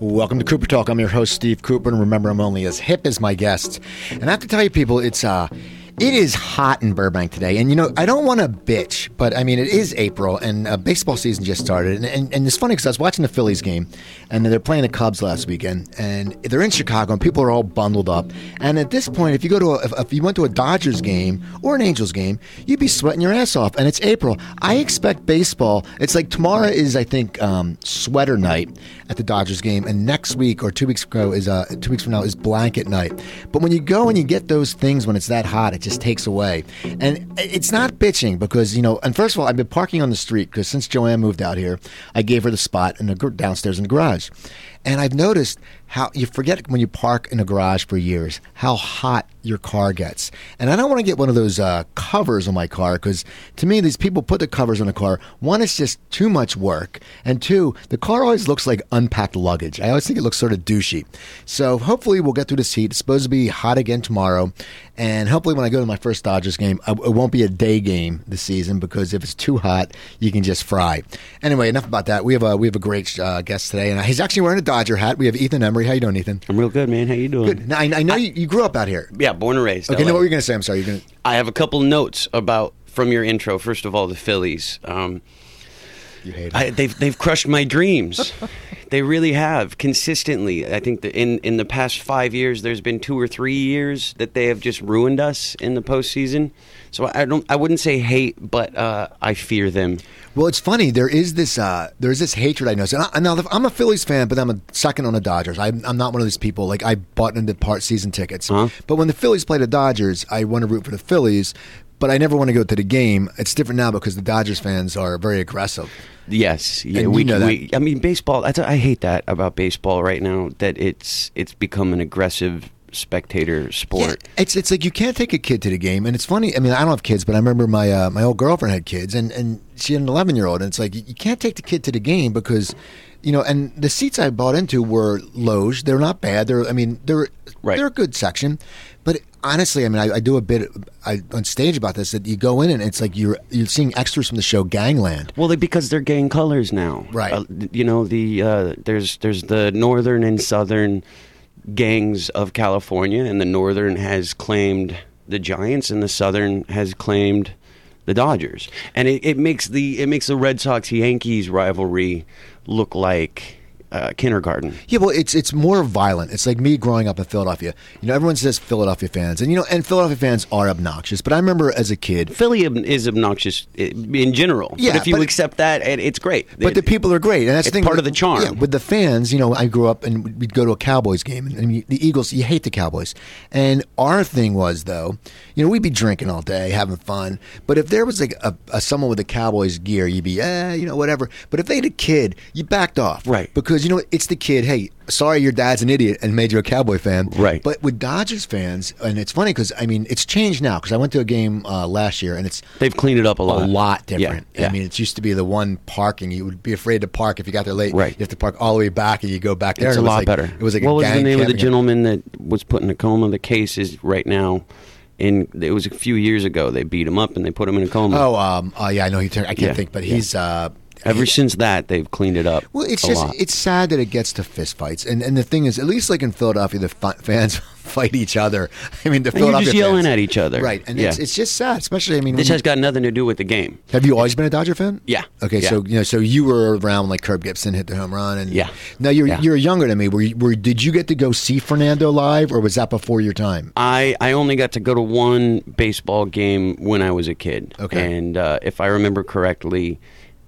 Welcome to Cooper Talk. I'm your host, Steve Cooper, and remember, I'm only as hip as my guests. And I have to tell you, people, it's uh, it is hot in Burbank today, and you know I don't want to bitch, but I mean it is April, and uh, baseball season just started, and, and, and it's funny because I was watching the Phillies game, and they're playing the Cubs last weekend, and they're in Chicago, and people are all bundled up, and at this point, if you go to a, if, if you went to a Dodgers game or an Angels game, you'd be sweating your ass off, and it's April. I expect baseball. It's like tomorrow is I think um, sweater night at the Dodgers game, and next week or two weeks ago is uh, two weeks from now is blanket night. But when you go and you get those things when it's that hot, it just takes away. And it's not bitching because, you know, and first of all, I've been parking on the street because since Joanne moved out here, I gave her the spot in the downstairs in the garage. And I've noticed how you forget when you park in a garage for years how hot your car gets. And I don't want to get one of those uh, covers on my car because to me, these people put the covers on the car. One, it's just too much work. And two, the car always looks like unpacked luggage. I always think it looks sort of douchey. So hopefully we'll get through this heat. It's supposed to be hot again tomorrow. And hopefully when I go to my first Dodgers game, it won't be a day game this season because if it's too hot, you can just fry. Anyway, enough about that. We have a, we have a great uh, guest today. And he's actually wearing a Dodger hat. We have Ethan Embry. How you doing, Ethan? I'm real good, man. How you doing? Good. Now, I, I know you, you, grew up out here. Yeah, born and raised. Okay, no, what were you going to say? I'm sorry. You're to. I have a couple notes about from your intro. First of all, the Phillies. Um, you hate I, they've they've crushed my dreams. they really have consistently. I think that in in the past five years, there's been two or three years that they have just ruined us in the postseason. So I don't. I wouldn't say hate, but uh, I fear them. Well, it's funny. There is this. Uh, there's this hatred I know. And I, now I'm a Phillies fan, but I'm a second on the Dodgers. I, am not one of these people. Like I bought into part season tickets, uh-huh. but when the Phillies play the Dodgers, I want to root for the Phillies. But I never want to go to the game. It's different now because the Dodgers fans are very aggressive. Yes, yeah, we know that. We, I mean, baseball. I, I hate that about baseball right now. That it's it's become an aggressive spectator sport. Yeah, it's it's like you can't take a kid to the game, and it's funny. I mean, I don't have kids, but I remember my uh, my old girlfriend had kids, and and she had an eleven year old, and it's like you can't take the kid to the game because. You know, and the seats I bought into were loge. They're not bad. They're, I mean, they're right. they're a good section. But honestly, I mean, I, I do a bit I, on stage about this. That you go in and it's like you're you're seeing extras from the show Gangland. Well, they, because they're gang colors now, right? Uh, you know, the uh, there's there's the northern and southern gangs of California, and the northern has claimed the Giants, and the southern has claimed the Dodgers, and it, it makes the it makes the Red Sox Yankees rivalry look like uh, kindergarten. Yeah, well, it's it's more violent. It's like me growing up in Philadelphia. You know, everyone says Philadelphia fans, and you know, and Philadelphia fans are obnoxious. But I remember as a kid, Philly is obnoxious in general. Yeah, but if you but, accept that, it's great. But it, the people are great, and that's it's the thing. part of the charm. Yeah, with the fans, you know, I grew up and we'd go to a Cowboys game, and, and the Eagles. You hate the Cowboys, and our thing was though, you know, we'd be drinking all day, having fun. But if there was like a, a someone with a Cowboys gear, you'd be, eh, you know, whatever. But if they had a kid, you backed off, right? Because you know, it's the kid hey, sorry your dad's an idiot and made you a Cowboy fan. Right. But with Dodgers fans, and it's funny because, I mean, it's changed now because I went to a game uh, last year and it's. They've cleaned it up a lot. A lot different. Yeah, yeah. I mean, it used to be the one parking. You would be afraid to park if you got there late. Right. You have to park all the way back and you go back there. It's a it lot like, better. It was like What was the name of the gentleman that was put in a coma? The case is right now. In, it was a few years ago. They beat him up and they put him in a coma. Oh, um, uh, yeah, I know. He turned, I can't Yeah, think, but yeah. he's. Uh, Ever since that, they've cleaned it up. Well, it's just lot. it's sad that it gets to fistfights, and and the thing is, at least like in Philadelphia, the fi- fans fight each other. I mean, the And you're Philadelphia just yelling fans- at each other, right? And yeah. it's it's just sad, especially. I mean, this has got nothing to do with the game. have you always been a Dodger fan? Yeah. Okay, Yeah. so you know, so you were around when, like Kirk Gibson hit the home run, and Yeah. Now you're Yeah. you're younger than me. Were, you, were did you get to go see Fernando live, or was that before your time? I, I only got to go to one baseball game when I was a kid. Okay. And uh, if I remember correctly,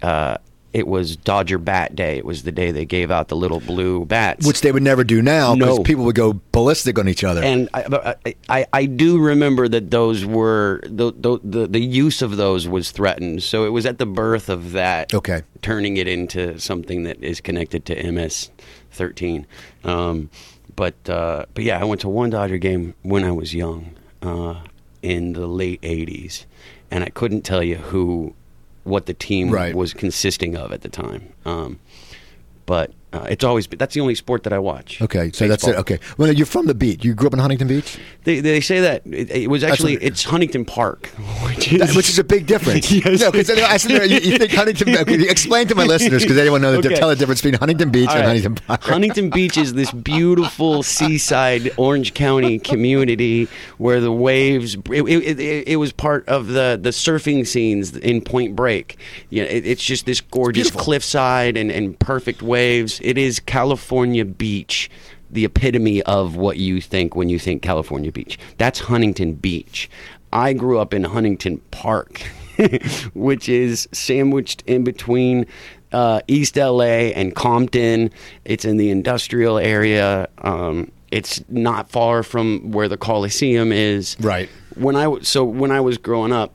uh, it was Dodger Bat Day. It was the day they gave out the little blue bats. Which they would never do now because No. people would go ballistic on each other. and I, but I, I, do remember that those were the, the the the use of those was threatened. So it was at the birth of that. Okay. turning it into something that is connected to MS thirteen. Um, but uh, but yeah, I went to one Dodger game when I was young, uh, in the late '80s, and I couldn't tell you who, what the team Right. was consisting of at the time. Um, but Uh, it's always that's the only sport that I watch. Okay, so that's it. Okay, well, you're from the beach. You grew up in Huntington Beach, They, they say that it, it was actually what- it's Huntington Park, which is, That- which is a big difference. Yes. No, because I said you, you think Huntington. Okay, explain to my listeners because they don't know the Okay. tell the difference between Huntington Beach and. Huntington Park. Huntington Beach is this beautiful seaside Orange County community where the waves. It, it, it, it was part of the, the surfing scenes in Point Break. You know, it, it's just this gorgeous cliffside and, and perfect waves. It is California Beach. The epitome of what you think when you think California Beach. That's Huntington Beach. I grew up in Huntington Park, which is sandwiched in between uh, East LA and Compton. It's in the industrial area. Um, it's not far from where the Coliseum is. Right. When I so when I was growing up,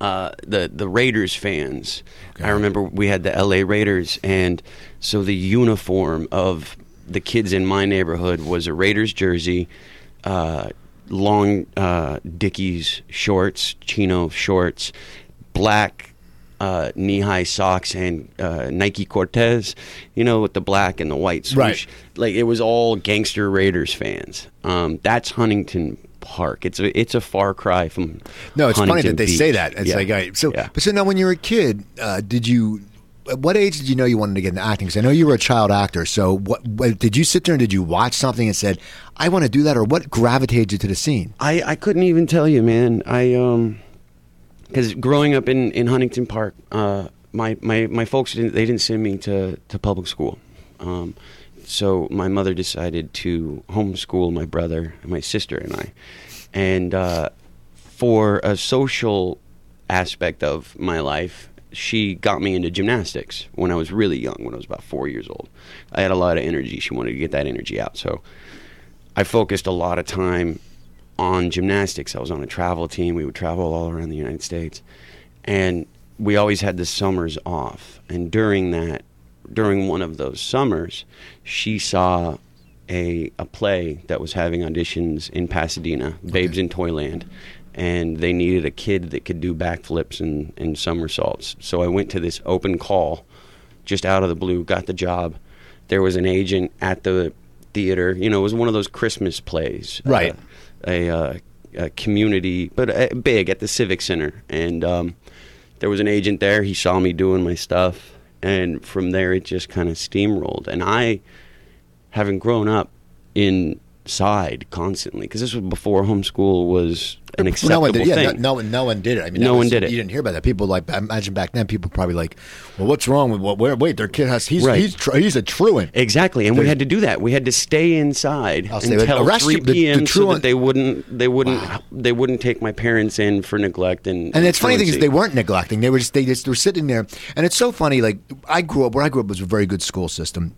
uh, the the Raiders fans. I remember we had the L.A. Raiders, and so the uniform of the kids in my neighborhood was a Raiders jersey, uh, long uh, Dickies shorts, chino shorts, black uh, knee-high socks, and uh, Nike Cortez. You know, with the black and the white swoosh. Right. Like it was all gangster Raiders fans. Um, that's Huntington. Park. It's a it's a far cry from. No, it's funny that they Beach. say that. It's Yeah. like, I, so, Yeah. but so now when you were a kid, uh, did you? At what age did you know you wanted to get into acting? Because I know you were a child actor. So, what, what did you sit there and did you watch something and said, "I want to do that," or what gravitated you to the scene? I, I couldn't even tell you, man. I um, because growing up in, in Huntington Park, uh, my, my my folks didn't they didn't send me to to public school, um, so my mother decided to homeschool my brother my sister and I, and uh, for a social aspect of my life. She got me into gymnastics when I was really young, when I was about four years old. I had a lot of energy. She wanted to get that energy out. So I focused a lot of time on gymnastics. I was on a travel team. We would travel all around the United States. And we always had the summers off. And during that, during one of those summers, she saw a, a play that was having auditions in Pasadena, Babes in Toyland. And they needed a kid that could do backflips and, and somersaults. So I went to this open call just out of the blue, got the job. There was an agent at the theater. You know, it was one of those Christmas plays. Right. Uh, a, uh, a community, but uh, big at the Civic Center. And um, there was an agent there. He saw me doing my stuff. And from there, it just kind of steamrolled. And I, having grown up inside constantly, because this was before homeschool was an no acceptable one did. Yeah, no, thing. no one, no one did it. I mean, No that one did it. You didn't hear about that. People like, I imagine back then, people probably like, well, what's wrong with what? Where, wait, their kid has. He's Right. he's tr- he's a truant. Exactly, and we had to do that. We had to stay inside I'll until three you- the- the p.m. so that they wouldn't they wouldn't they wouldn't take my parents in for neglect and And it's funny thing is they weren't neglecting. They were just they just were sitting there, and it's so funny. Like I grew up where I grew up was a very good school system,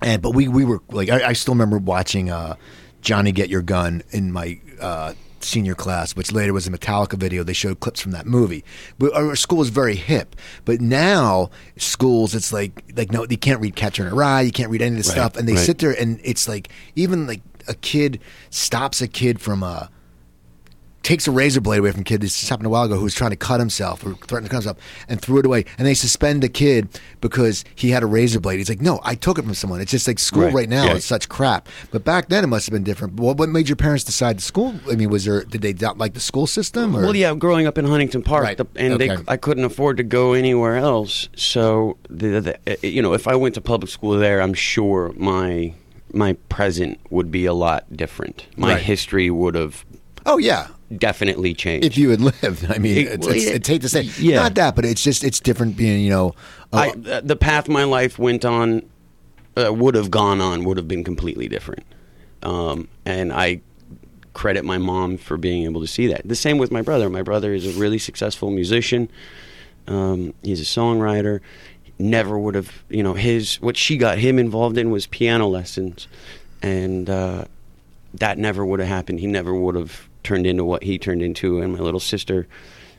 and but we we were like I, I still remember watching uh, Johnny Get Your Gun in my. Uh, Senior class, which later was a Metallica video, they showed clips from that movie. But our school was very hip. But now schools, it's like like no, you can't read Catcher in a Rye, you can't read any of this Right, stuff, and they right. sit there and it's like even like a kid stops a kid from uh takes a razor blade away from a kid. This just happened a while ago who was trying to cut himself or threatened to cut himself and threw it away. And they suspend the kid because he had a razor blade. He's like, no, I took it from someone. It's just like school right, Right, now yeah. is such crap. But back then it must have been different. What, what made your parents decide to school? I mean, was there did they not like the school system? Or? Well, yeah, growing up in Huntington Park, Right, the, and okay. they, I couldn't afford to go anywhere else. So, the, the, eh, you know, if I went to public school there, I'm sure my my present would be a lot different. My Right. history would have Oh yeah. Definitely changed. If you had lived, I mean, It- it's, it's, it's hate to say, Yeah. not that, but it's just it's different being, you know. uh, I, the path my life went on, uh, would have gone on, would have been completely different. Um, and I credit my mom for being able to see that. The same with my brother. My brother is a really successful musician. Um, he's a songwriter. Never would have, you know, his what she got him involved in was piano lessons, and uh, that never would have happened. He never would have turned into what he turned into. And my little sister,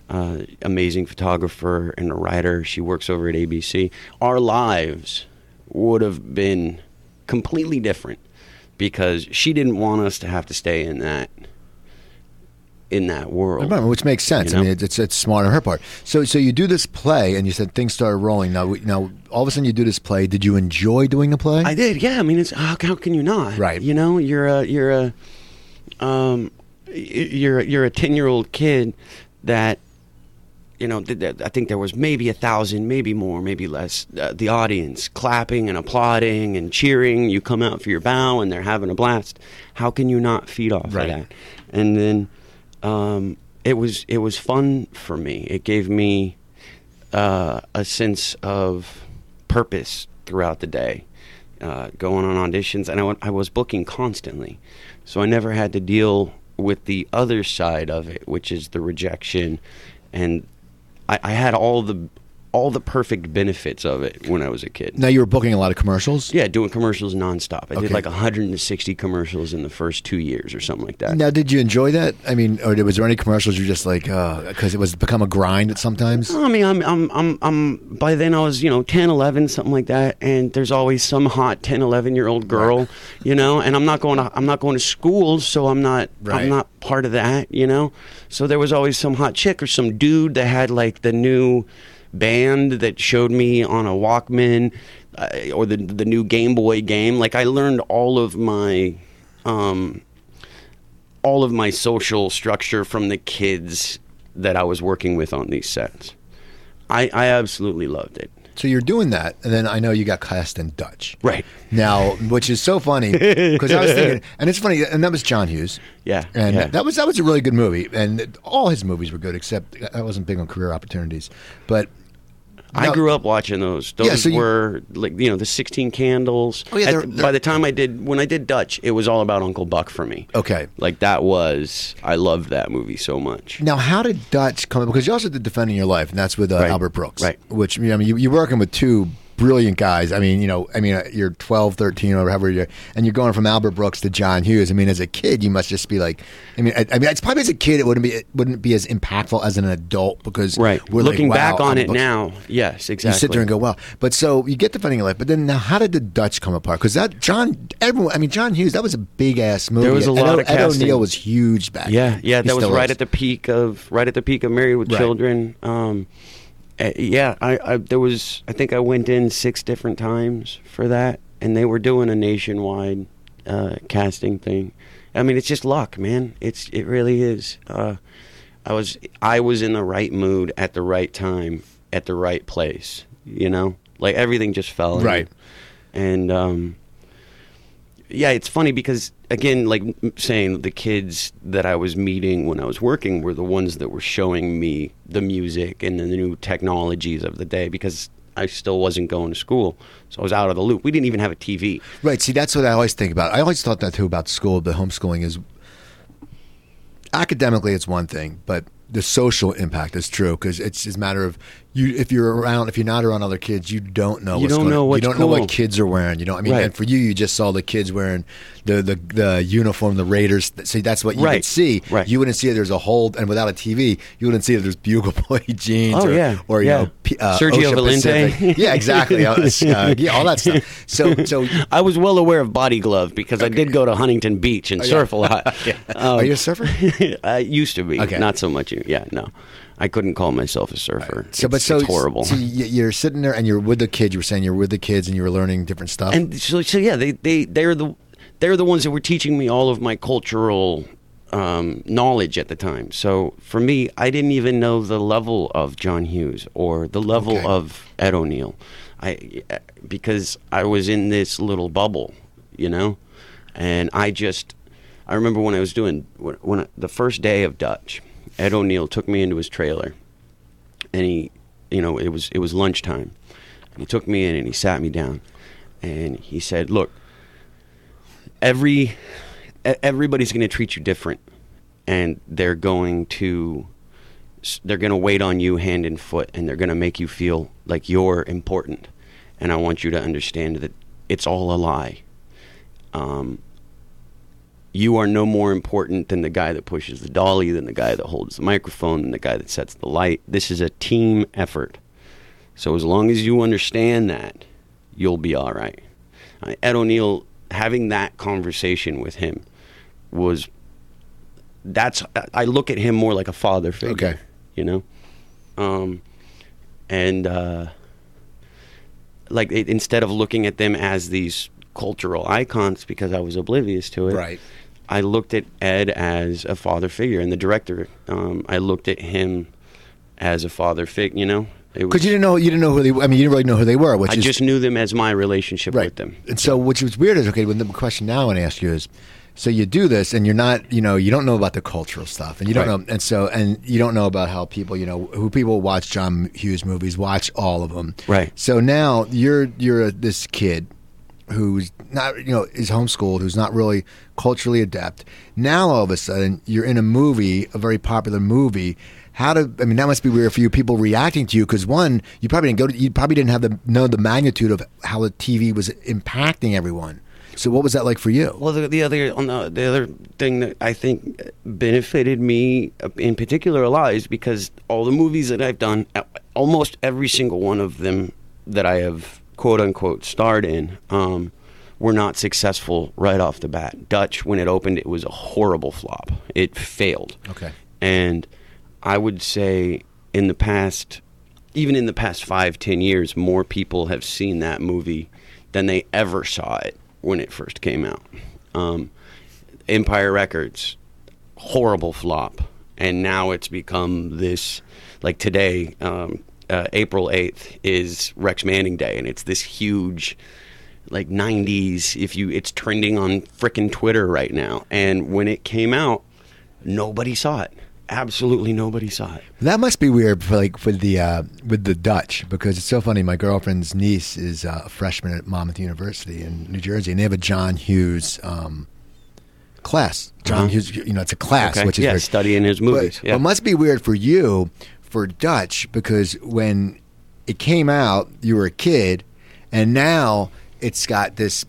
uh, amazing photographer and a writer, she works over at ABC. Our lives would have been completely different because she didn't want us to have to stay in that in that world. Remember, which makes sense. You know? I mean, it's, it's smart on her part. So so you do this play, and you said things started rolling. Now now all of a sudden you do this play. Did you enjoy doing the play? I did, yeah. I mean, it's how, how can you not? Right. You know, you're a you're a um, you're you're a ten year old kid that you know. th- th- I think there was maybe a thousand, maybe more, maybe less. Uh, the audience clapping and applauding and cheering. You come out for your bow, and they're having a blast. How can you not feed off Right. of that? And then um, it was it was fun for me. It gave me uh, a sense of purpose throughout the day, uh, going on auditions, and I I was booking constantly, so I never had to deal with the other side of it, which is the rejection, and I, I had all the all the perfect benefits of it when I was a kid. now you were booking a lot of commercials. Yeah, doing commercials nonstop. I Okay. did like 160 commercials in the first two years or something like that. Now, did you enjoy that? I mean, or was there any commercials you're just like, uh, because it was become a grind at sometimes? I mean, I'm, I'm, I'm, I'm, by then I was, you know, 10, 11, something like that. And there's always some hot 10, 11 year old girl, you know, and I'm not going to, I'm not going to school. So I'm not, Right. I'm not part of that, you know? So there was always some hot chick or some dude that had like the new band that showed me on a Walkman uh, or the, the new Game Boy game. Like I learned all of my, um, all of my social structure from the kids that I was working with on these sets. I, I absolutely loved it. So you're doing that, and then I know you got cast in Dutch. Right. Now, which is so funny because I was thinking, and it's funny, and that was John Hughes. Yeah, and yeah. that was that was a really good movie, and all his movies were good, except I wasn't big on career opportunities. But I now- grew up watching those. Those Yeah, so you- were like you know the Sixteen Candles. Oh, yeah, they're- they're- by the time I did when I did Dutch, it was all about Uncle Buck for me. Okay. like that was I loved that movie so much. Now, how did Dutch come? Because you also did Defending Your Life, and that's with uh, Right. Albert Brooks, Right. Which you know, I mean, you, you're working with two brilliant guys. I mean, you know, I mean, uh, you're 12, 13, or however you're, and you're going from Albert Brooks to John Hughes. I mean, as a kid, you must just be like, I mean, I, I mean, it's probably as a kid, it wouldn't be, it wouldn't be as impactful as an adult because Right. we're like, Looking wow, back on it Brooks- now, yes, exactly. You sit there and go, wow. But so you get Defending Your Life, but then now, how did the Dutch come apart? Because that John, everyone, I mean, John Hughes, that was a big ass movie. There was a lot Ed of casting. O'Neill was huge back. Yeah, then. yeah, He that was right is. at the peak of right at the peak of Married with Right. Children. Um, uh, yeah, I, I there was I think I went in six different times for that, and they were doing a nationwide uh, casting thing. I mean, it's just luck, man. It's it really is. Uh, I was I was in the right mood at the right time at the right place. You know, like everything just fell in. Right. and um, yeah, it's funny because again, like saying the kids that I was meeting when I was working were the ones that were showing me the music and the new technologies of the day because I still wasn't going to school, so I was out of the loop. We didn't even have a TV. Right. See, that's what I always think about. I always thought that too about school. The homeschooling is academically, it's one thing, but the social impact is true because it's just a matter of you. If you're around, if you're not around other kids, you don't know. You what's don't going know You don't know what kids are wearing. You know, I mean, Right. and for you, you just saw the kids wearing the the, the uniform, the Raiders. See, that's what you Right. would see. Right. You wouldn't see it. There's a whole, and without a TV, you wouldn't see it. There's Bugle Boy jeans. Oh, or, yeah. or you Yeah. know, uh, Sergio Valente. Yeah, exactly. Uh, yeah, all that stuff. So, so I was well aware of Body Glove because I did go to Huntington Beach and surf a lot. Um, Are you a surfer? I used to be. Okay. Not so much. Yeah, no. I couldn't call myself a surfer. So, but It's- so it's horrible. So you're sitting there and you're with the kids. You were saying you're with the kids and you were learning different stuff. and so, so yeah, they they they're the they're the ones that were teaching me all of my cultural um, knowledge at the time. So for me, I didn't even know the level of John Hughes or the level Okay. of Ed O'Neill, I because I was in this little bubble, you know, and I just I remember when I was doing when, when I, the first day of Dutch, Ed O'Neill took me into his trailer, and he, you know, it was it was lunchtime. He took me in and he sat me down, and he said, "Look, every everybody's going to treat you different, and they're going to they're going to wait on you hand and foot, and they're going to make you feel like you're important. And I want you to understand that it's all a lie. Um, you are no more important than the guy that pushes the dolly, than the guy that holds the microphone, than the guy that sets the light. This is a team effort. So as long as you understand that, you'll be all right. Uh, Ed O'Neill, having that conversation with him was that's I look at him more like a father figure. Okay. you know, um, and uh, like it, instead of looking at them as these cultural icons because I was oblivious to it, Right. I looked at Ed as a father figure, and the director, um, I looked at him as a father figure. You know, Because you didn't know you didn't know who they. I mean, you didn't really know who they were, which I is just knew them as my relationship right. with them. And so, which was weird is okay. When the question now I want to ask you is, so you do this, and you're not, you know, you don't know about the cultural stuff, and you don't Right. know, and so, and you don't know about how people, you know, who people watch John Hughes movies, watch all of them, Right. So now you're you're this kid who's not, you know, is homeschooled, who's not really culturally adept. Now all of a sudden you're in a movie, a very popular movie. How to? I mean, that must be weird for you. People reacting to you because one, you probably didn't go. To, you probably didn't have the know the magnitude of how the TV was impacting everyone. So, what was that like for you? Well, the, the other on the, the other thing that I think benefited me uh, in particular a lot is because all the movies that I've done, almost every single one of them that I have quote unquote starred in, um, were not successful right off the bat. Dutch, when it opened, it was a horrible flop. It failed. Okay. And I would say in the past, even in the past five, ten years, more people have seen that movie than they ever saw it when it first came out. Um, Empire Records, horrible flop. And now it's become this, like today, um, uh, April 8th is Rex Manning Day, and it's this huge like 90s if you it's trending on frickin' Twitter right now and when it came out nobody saw it absolutely nobody saw it That must be weird for like for the uh, with the Dutch because it's so funny. My girlfriend's niece is uh, a freshman at Monmouth University in New Jersey, and they have a John Hughes um, class. John Uh-huh. Hughes, you know, it's a class, Okay. which is Yeah, weird. studying his movies, But, yeah. but it must be weird for you for Dutch because when it came out, you were a kid, and now it's got this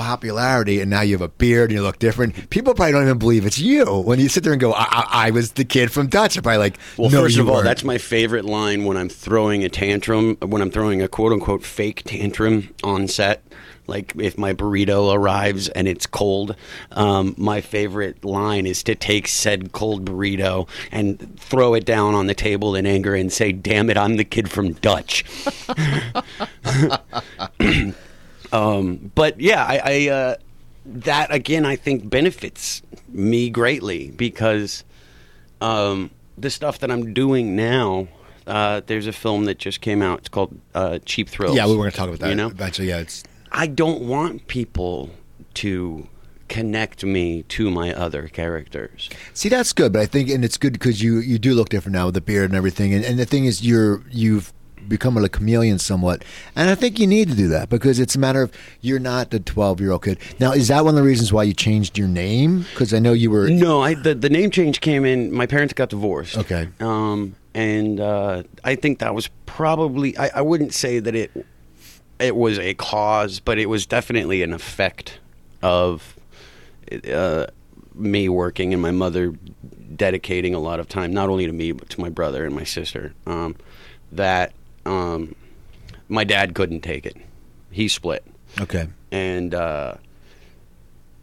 popularity and now you have a beard and you look different people probably don't even believe it's you. When you sit there and go i, I, I was the kid from dutch they're probably like well no, first you of all weren't." that's my favorite line when i'm throwing a tantrum when i'm throwing a quote unquote fake tantrum on set. Like if my burrito arrives and it's cold um, my favorite line is to take said cold burrito and throw it down on the table in anger and say damn it i'm the kid from dutch Um, but yeah, I, I uh, that again I think benefits me greatly because um, the stuff that I'm doing now. Uh, there's a film that just came out. It's called uh, Cheap Thrills. yeah we were going to talk about that You know, eventually yeah it's I don't want people to connect me to my other characters. See, that's good, but I think, and it's good because you you do look different now with the beard and everything. And, and the thing is, you're you've become a chameleon somewhat, and I think you need to do that because it's a matter of you're not the 12 year old kid. Now, is that one of the reasons why you changed your name? Because I know you were. No, I the, the name change came in. My parents got divorced. Okay. Um, and uh, I think that was probably. I, I wouldn't say that it it was a cause, but it was definitely an effect of uh, me working and my mother dedicating a lot of time, not only to me but to my brother and my sister. Um, that um, my dad couldn't take it. He split Okay. and uh,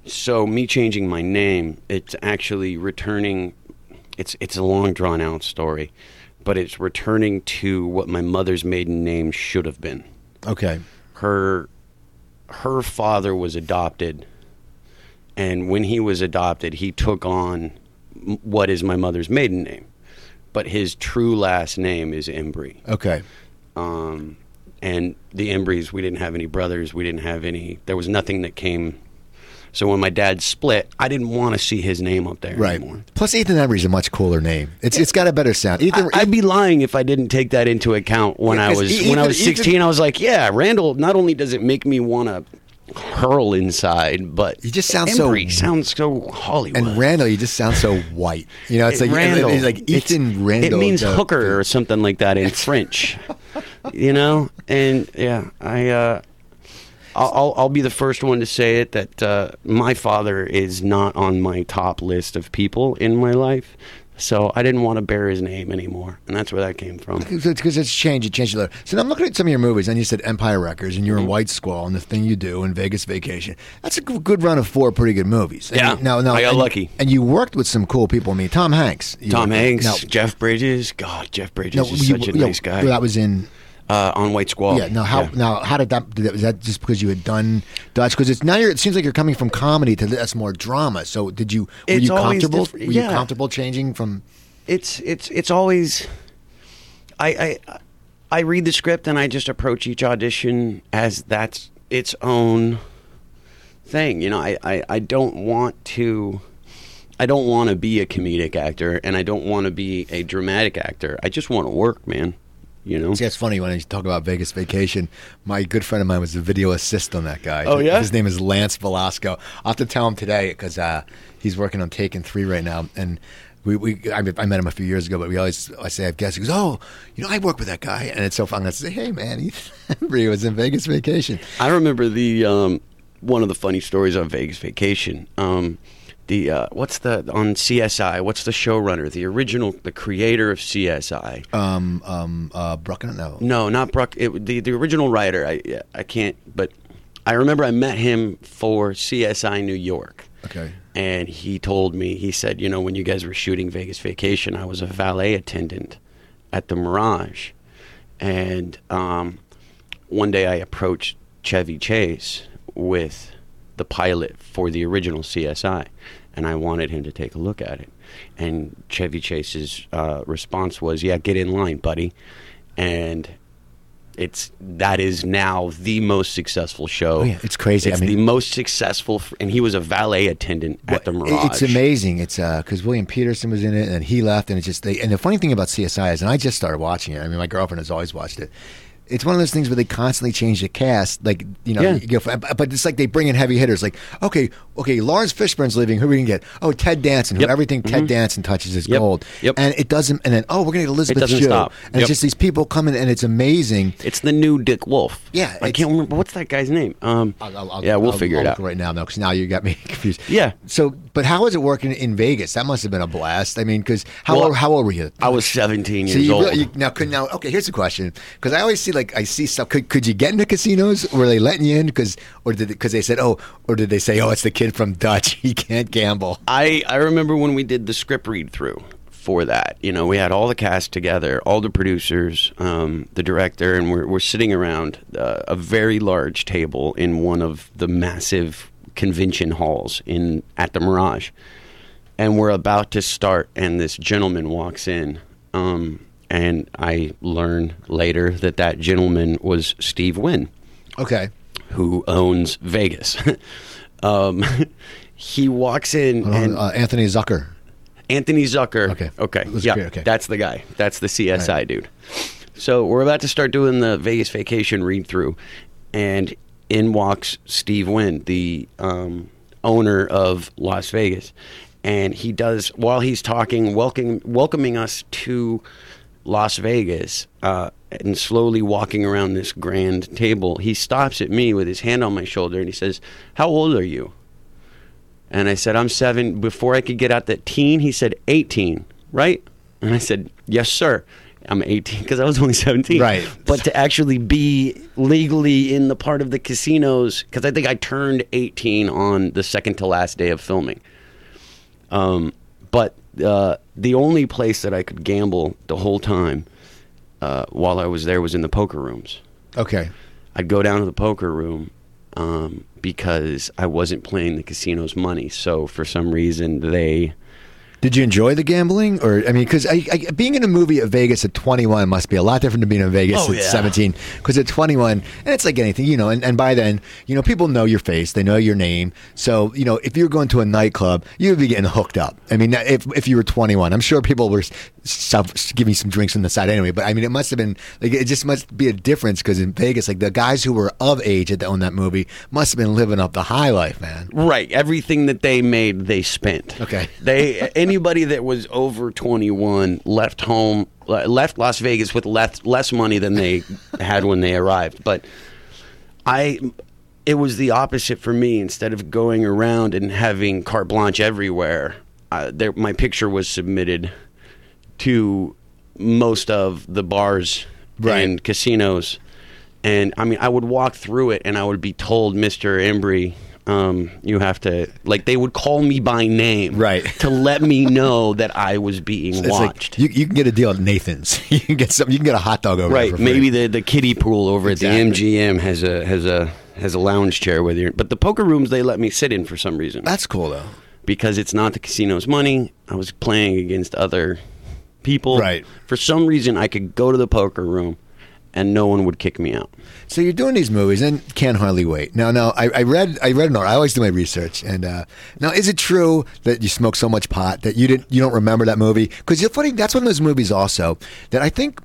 so me changing my name it's actually returning it's it's a long drawn out story but it's returning to what my mother's maiden name should have been Okay. her her father was adopted and when he was adopted he took on what is my mother's maiden name but his true last name is Embry Okay. Um, and the Embrys, we didn't have any brothers. We didn't have any. There was nothing that came. So when my dad split, I didn't want to see his name up there Right. anymore. Plus, Ethan Embry's a much cooler name. It's it's got a better sound. Ethan. I, would be lying if I didn't take that into account when Yeah, I was E- when I Ethan- was Ethan- 16. I was like, yeah, Randall. Not only does it make me want to hurl inside, but He just sounds so- sounds so Hollywood. and Randall, you just sound so white. You know, it's like Randall. It's like It's- Ethan Randall. It means the- hooker or something like that in French. you know, and yeah, I. Uh, I'll, I'll, I'll be the first one to say it that uh, my father is not on my top list of people in my life. So I didn't want to bear his name anymore, and that's where that came from. Because it's changed. It changed a lot. So now I'm looking at some of your movies, and you said Empire Records, and you're Mm-hmm. in White Squall, and the thing you do, and Vegas Vacation. That's a good run of four pretty good movies. And Yeah, you- now, now, I got and, lucky. And you worked with some cool people. I mean, Tom Hanks. Tom Hanks, Now, Jeff Bridges. God, Jeff Bridges no, is you- such a you nice guy. That was in. Uh, on White Squall. Yeah. Now, how Yeah. now how did that? Did that was that just because you had done Dutch? Because it's now you're. It seems like you're coming from comedy to that's more drama. So did you? Were It's you comfortable? different. Were you comfortable changing from? it's it's it's always I, I I read the script and I just approach each audition as that's its own thing. You know, I, I, I don't want to I don't want to be a comedic actor and I don't want to be a dramatic actor. I just want to work, man. You know? See, it's funny when I talk about Vegas Vacation. My good friend of mine was a video assist on that guy. Oh, yeah? his name is Lance Velasco. I'll have to tell him today because uh, he's working on Taken Three right now, and we, we I, I met him a few years ago. But we always I say I've guessed. He goes, oh, you know, I work with that guy, and it's so fun. I say, hey man, he, he was in Vegas Vacation. I remember the um, one of the funny stories on Vegas Vacation. Um, the uh, what's the on CSI? What's the showrunner? The original, the creator of CSI. Um, um, uh, no, No, not Bruck. It, the the original writer. I I can't. But I remember I met him for CSI New York. okay, And he told me, he said, you know, when you guys were shooting Vegas Vacation, I was a valet attendant at the Mirage. And um, one day I approached Chevy Chase with the pilot for the original CSI, and I wanted him to take a look at it. And Chevy Chase's uh, response was, "Yeah, get in line, buddy." And it's that is now the most successful show. Oh, yeah, it's crazy. I It's mean- the most successful, and he was a valet attendant at the Well, Mirage. It's amazing. It's because William Petersen was in it, and he left, and it's just they. And the funny thing about CSI is, and I just started watching it. I mean, my girlfriend has always watched it. It's one of those things where they constantly change the cast, like you know. Yeah. You go but it's like they bring in heavy hitters. Like, okay, okay, Laurence Fishburne's leaving. Who are we gonna get? Oh, Ted Danson. Who Yep. everything Ted Mhm. Danson touches is Yep. gold. Yep. And it doesn't. And then oh, we're gonna get Elizabeth Shue. stop. And Yep. it's just these people coming, and it's amazing. It's the new Dick Wolf. Yeah, I can't remember what's that guy's name. Um, I'll- I'll- yeah, we'll I'll- figure it out. right now, though, because now you got me confused. Yeah. So, but how was it working in Vegas? That must have been a blast. I mean, because how Well, old, how old were you? I was 17 So years you, old. you now now okay. Here's a question because I always see like I see stuff. Could, could you get into casinos? Were they letting you in? Because or did because they said oh or did they say oh it's the kid from Dutch he can't gamble? I, I remember when we did the script read through for that. You know, we had all the cast together, all the producers, um, the director, and we're, we're sitting around uh, a very large table in one of the massive convention halls in at the Mirage. And we're about to start, and this gentleman walks in. Um, and I learn later that that gentleman was Steve Wynn Okay. who owns Vegas. um, he walks in on, and uh, Anthony Zuiker. Anthony Zuiker. Okay. Okay. Yeah. clear, okay. That's the guy. That's the CSI Right. dude. So we're about to start doing the Vegas vacation read through, and in walks Steve Wynn, the um, owner of Las Vegas, and he does while he's talking, welcoming welcoming us to Las Vegas, uh, and slowly walking around this grand table. He stops at me with his hand on my shoulder and he says, "How old are you?" And I said, I'm seven. Before I could get out that teen, he said, 18, right? And I said, Yes, sir. I'm 18 because I was only 17. Right. But to actually be legally in the part of the casinos, because I think I turned 18 on the second to last day of filming. Um, but uh, the only place that I could gamble the whole time uh, while I was there was in the poker rooms. Okay. I'd go down to the poker room um, because I wasn't playing the casino's money. So for some reason, they Did you enjoy the gambling, or I mean, because I, I, being in a movie at Vegas at 21 must be a lot different than being in Vegas Oh, at yeah. 17. Because at 21, and it's like anything, you know, and, and by then, you know, people know your face, they know your name. So, you know, if you're going to a nightclub, you would be getting hooked up. I mean, if if you were 21, I'm sure people were self, me some drinks on the side anyway. But I mean, it must have been like it just must be a difference because in Vegas, like the guys who were of age that owned that movie must have been living up the high life, man. right everything that they made, they spent. Okay. they anybody that was over twenty one left home, left Las Vegas with less less money than they had when they arrived. But I. It was the opposite for me. Instead of going around and having carte blanche everywhere, uh, there, my picture was submitted to most of the bars Right. and casinos. And I mean, I would walk through it and I would be told, Mr. Embry, um, you have to, like, they would call me by name. Right. To let me know that I was being watched. like you, you can get a deal at Nathan's. you can get some. You can get a hot dog over there right. Maybe the, the kiddie pool over Exactly. at the MGM has a, has a, has a lounge chair with you. But the poker rooms, they let me sit in for some reason. That's cool though. because it's not the casino's money. I was playing against other people. Right. For some reason, I could go to the poker room and no one would kick me out. So you're doing these movies and can't hardly wait. Now, now I, I read I read an article. I always do my research. And uh, now, is it true that you smoke so much pot that you didn't you don't remember that movie? Because you're funny. That's one of those movies also that I think.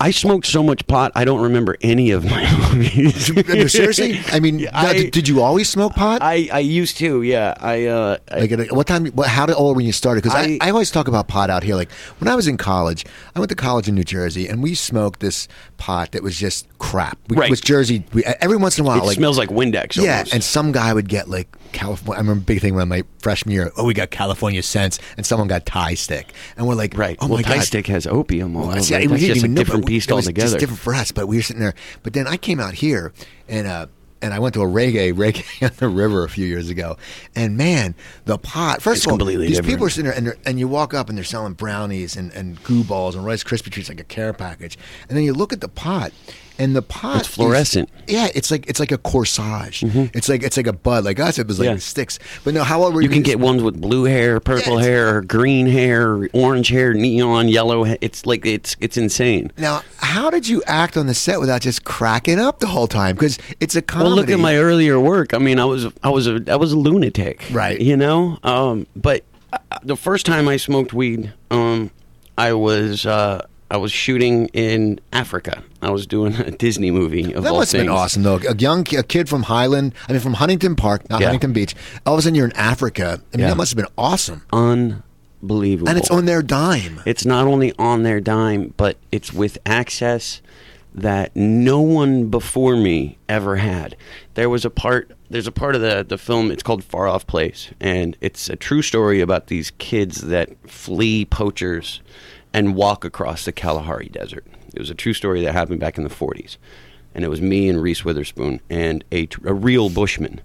I smoked so much pot, I don't remember any of my movies. Seriously, I mean, now, I- did, did you always smoke pot? I, I used to, yeah. I, uh, I Like, at, what time? What, how old when you started? Because I, I- always talk about pot out here. Like when I was in college, I went to college in New Jersey, and we smoked this pot that was just crap. We, Right. It was Jersey. We, every once in a while, it like smells like Windex. Yeah, and some guy would get like California. I remember a big thing when my freshman year. Oh, we got California scents, and someone got Thai stick, and we're like, right. Oh well, my Thai god, stick has opium. Well, see, That's just a different beast it was altogether. Just different for us, but we were sitting there. But then I came out here, and uh, and I went to a reggae reggae on the river a few years ago, and man, the pot. First It's of all, completely these different. people are sitting there, and, and you walk up, and they're selling brownies and and goo balls and Rice Krispie treats like a care package, and then you look at the pot. And the pot It's fluorescent. is- yeah, it's like it's like a corsage. It's like it's like a bud. Like I said, it was like Mm-hmm. Yeah. sticks. But no, how old were You you? can get ones with blue hair, purple Yeah, hair, green hair, orange hair, neon, yellow. hair. It's like it's it's insane. Now, how did you act on the set without just cracking up the whole time? Because it's a comedy. Well, look at my earlier work. I mean, I was I was a I was a lunatic, Right. You know, um, but uh, the first time I smoked weed, um, I was uh, I was shooting in Africa. I was doing a Disney movie of That all must have been awesome, though. A young a kid from Highland, I mean, from Huntington Park, not Yeah. Huntington Beach. All of a sudden, you're in Africa. I mean, Yeah. that must have been awesome. Unbelievable. And it's on their dime. It's not only on their dime, but it's with access that no one before me ever had. There was a part there's a part of the the film it's called Far Off Place and it's a true story about these kids that flee poachers and walk across the Kalahari Desert. It was a true story that happened back in the 40s. And it was me and Reese Witherspoon and a, a real bushman.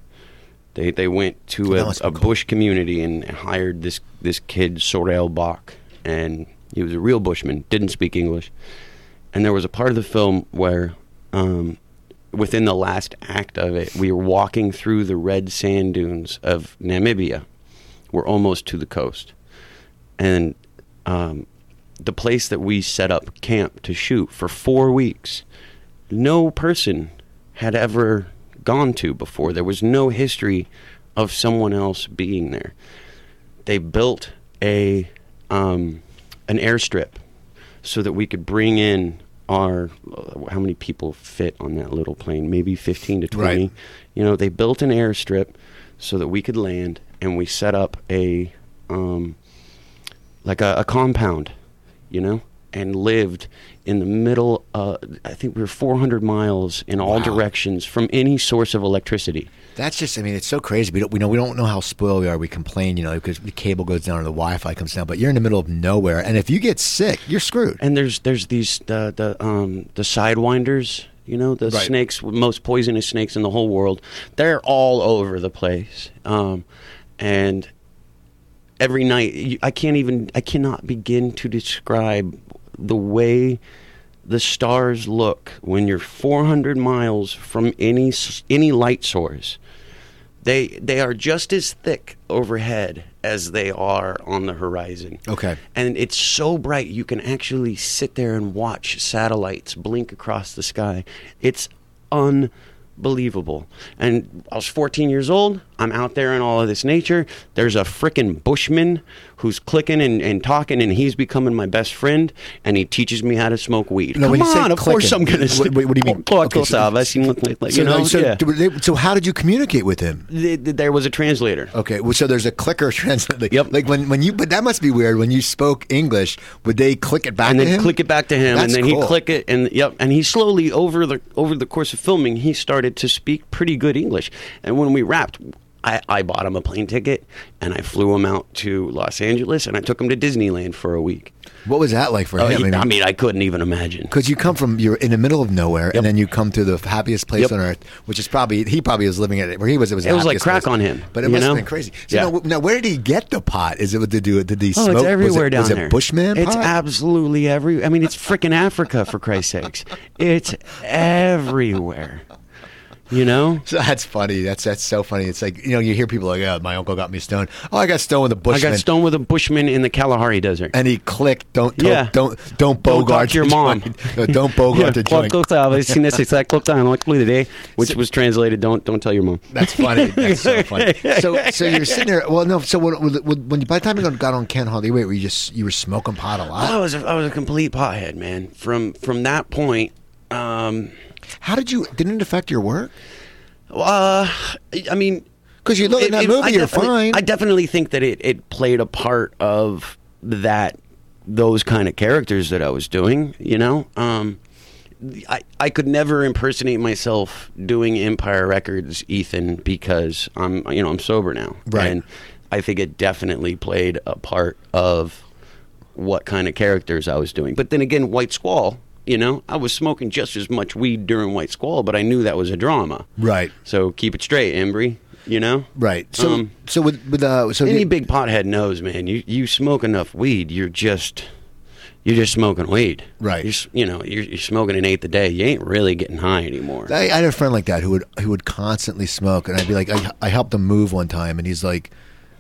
They they went to a, a bush community and hired this this kid Sarel Bok, and he was a real bushman. Didn't speak English, and there was a part of the film where, um, within the last act of it, we were walking through the red sand dunes of Namibia. We're almost to the coast, and um, the place that we set up camp to shoot for four weeks, no person had ever gone to before. There was no history of someone else being there. They built a um, an airstrip so that we could bring in our uh, how many people fit on that little plane? Maybe fifteen to twenty. Right. You know, they built an airstrip so that we could land, and we set up a um, like a, a compound, you know, and lived in the middle. Uh, I think we were 400 miles in all Wow. directions from any source of electricity. That's just, I mean, it's so crazy. We don't, we know, we don't know how spoiled we are. We complain, you know, because the cable goes down or the Wi-Fi comes down. But you're in the middle of nowhere, and if you get sick, you're screwed. And there's there's these the the um the sidewinders, you know, the Right. snakes, most poisonous snakes in the whole world. They're all over the place. Um, and every night I can't even I cannot begin to describe the way the stars look when you're 400 miles from any any light source. They they are just as thick overhead as they are on the horizon. Okay. And it's so bright you can actually sit there and watch satellites blink across the sky. It's unbelievable. And I was 14 years old. I'm out there in all of this nature. There's a frickin' bushman who's clicking and, and talking, and he's becoming my best friend, and he teaches me how to smoke weed. No, Come when you say on, of course I'm going to. what- what- do you mean? Okay, so- you So, know, so, yeah. so how did you communicate with him? Th- th- There was a translator. Okay, well, so there's a clicker translate. Like, Yep. Like when, when you, but that must be weird. When you spoke English, would they click it back and to then click it back to him, That's and then cool. he'd click it, and yep, and he slowly over the over the course of filming, he started to speak pretty good English. And when we wrapped, I, I bought him a plane ticket and I flew him out to Los Angeles and I took him to Disneyland for a week. What was that like for Oh, him? I mean, I couldn't even imagine. because you come from you're in the middle of nowhere, and then you come to the happiest place Yep. on earth, which is probably he probably was living at it where he was. It was, the It was like happiest crack place. on him, but it you must have been crazy. So Yeah. now, now, where did he get the pot? Is it to do? Did he smoke? Oh, it's everywhere was it, down was there. it Bushman It's pot? absolutely every. I mean, it's freaking Africa for Christ's sakes. It's everywhere. You know, So that's funny. That's that's so funny. It's like you know you hear people like, "Oh, my uncle got me stoned." Oh, I got stoned with a Bushman. I got stoned with a Bushman in the Kalahari Desert. and he clicked. Don't don't Yeah. don't, don't Don't bogart to your mom. No, don't bogart the joint. Clock time. seen this exact clock time like today, which was translated. Don't don't tell your mom. That's funny. That's so funny. So, so you're sitting there. Well, no. So when, when, by the time you got on Can't Hardly Wait, were you just you were smoking pot a lot? I was a, I was a complete pothead, man. From from that point, um, How did you? Didn't it affect your work? uh, I mean, Because you look in that it, movie, I you're fine. I definitely think that it, it played a part of that those kind of characters that I was doing. You know, um, I I could never impersonate myself doing Empire Records, Ethan, because I'm you know I'm sober now, Right. And I think it definitely played a part of what kind of characters I was doing. But then again, White Squall. You know, I was smoking just as much weed during White Squall, but I knew that was a drama. right, So keep it straight, Embry. You know, right. So, Um, so with with uh, so any you- big pothead knows, man. You you smoke enough weed, you're just you're just smoking weed. Right. You're, you know, you're, you're smoking an eighth a day. You ain't really getting high anymore. I, I had a friend like that who would who would constantly smoke, and I'd be like, I, I helped him move one time, and he's like,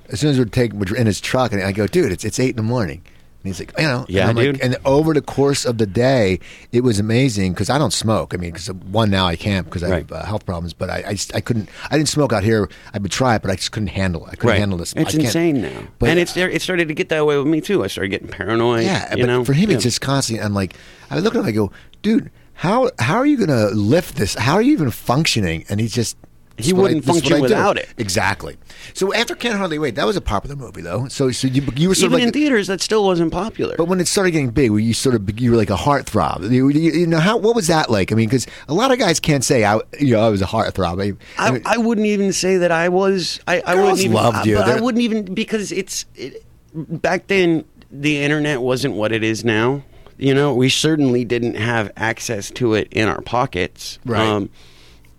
as soon as we'd take we're in his truck, and I go, dude, it's it's eight in the morning. And he's like, you know, Yeah, and I'm like- dude. and over the course of the day, it was amazing because I don't smoke. I mean, because one now I can't because I have uh, health problems. But I, I, just, I couldn't, I didn't smoke out here. I would try it, but I just couldn't handle it. I couldn't handle this. It's insane now, But- and it's there. It started to get that way with me too. I started getting paranoid. Yeah, you know. for him, Yeah. it's just constantly. I'm like, I look at him, I go, dude, how how are you going to lift this? How are you even functioning? And he's just. He "This is what wouldn't what function I do." without it. Exactly. So after Can't Hardly Wait, that was a popular movie though. So so you, you were sort even of like. in theaters that still wasn't popular. but when it started getting big, were you sort of you were like a heartthrob? You, you, you know how what was that like? I mean, because a lot of guys can't say I you know I was a heartthrob. I, I I, mean, I wouldn't even say that I was. I, I wouldn't even. loved you. But I wouldn't even because it's it, back then. The internet wasn't what it is now. You know, we certainly didn't have access to it in our pockets. Um, Right.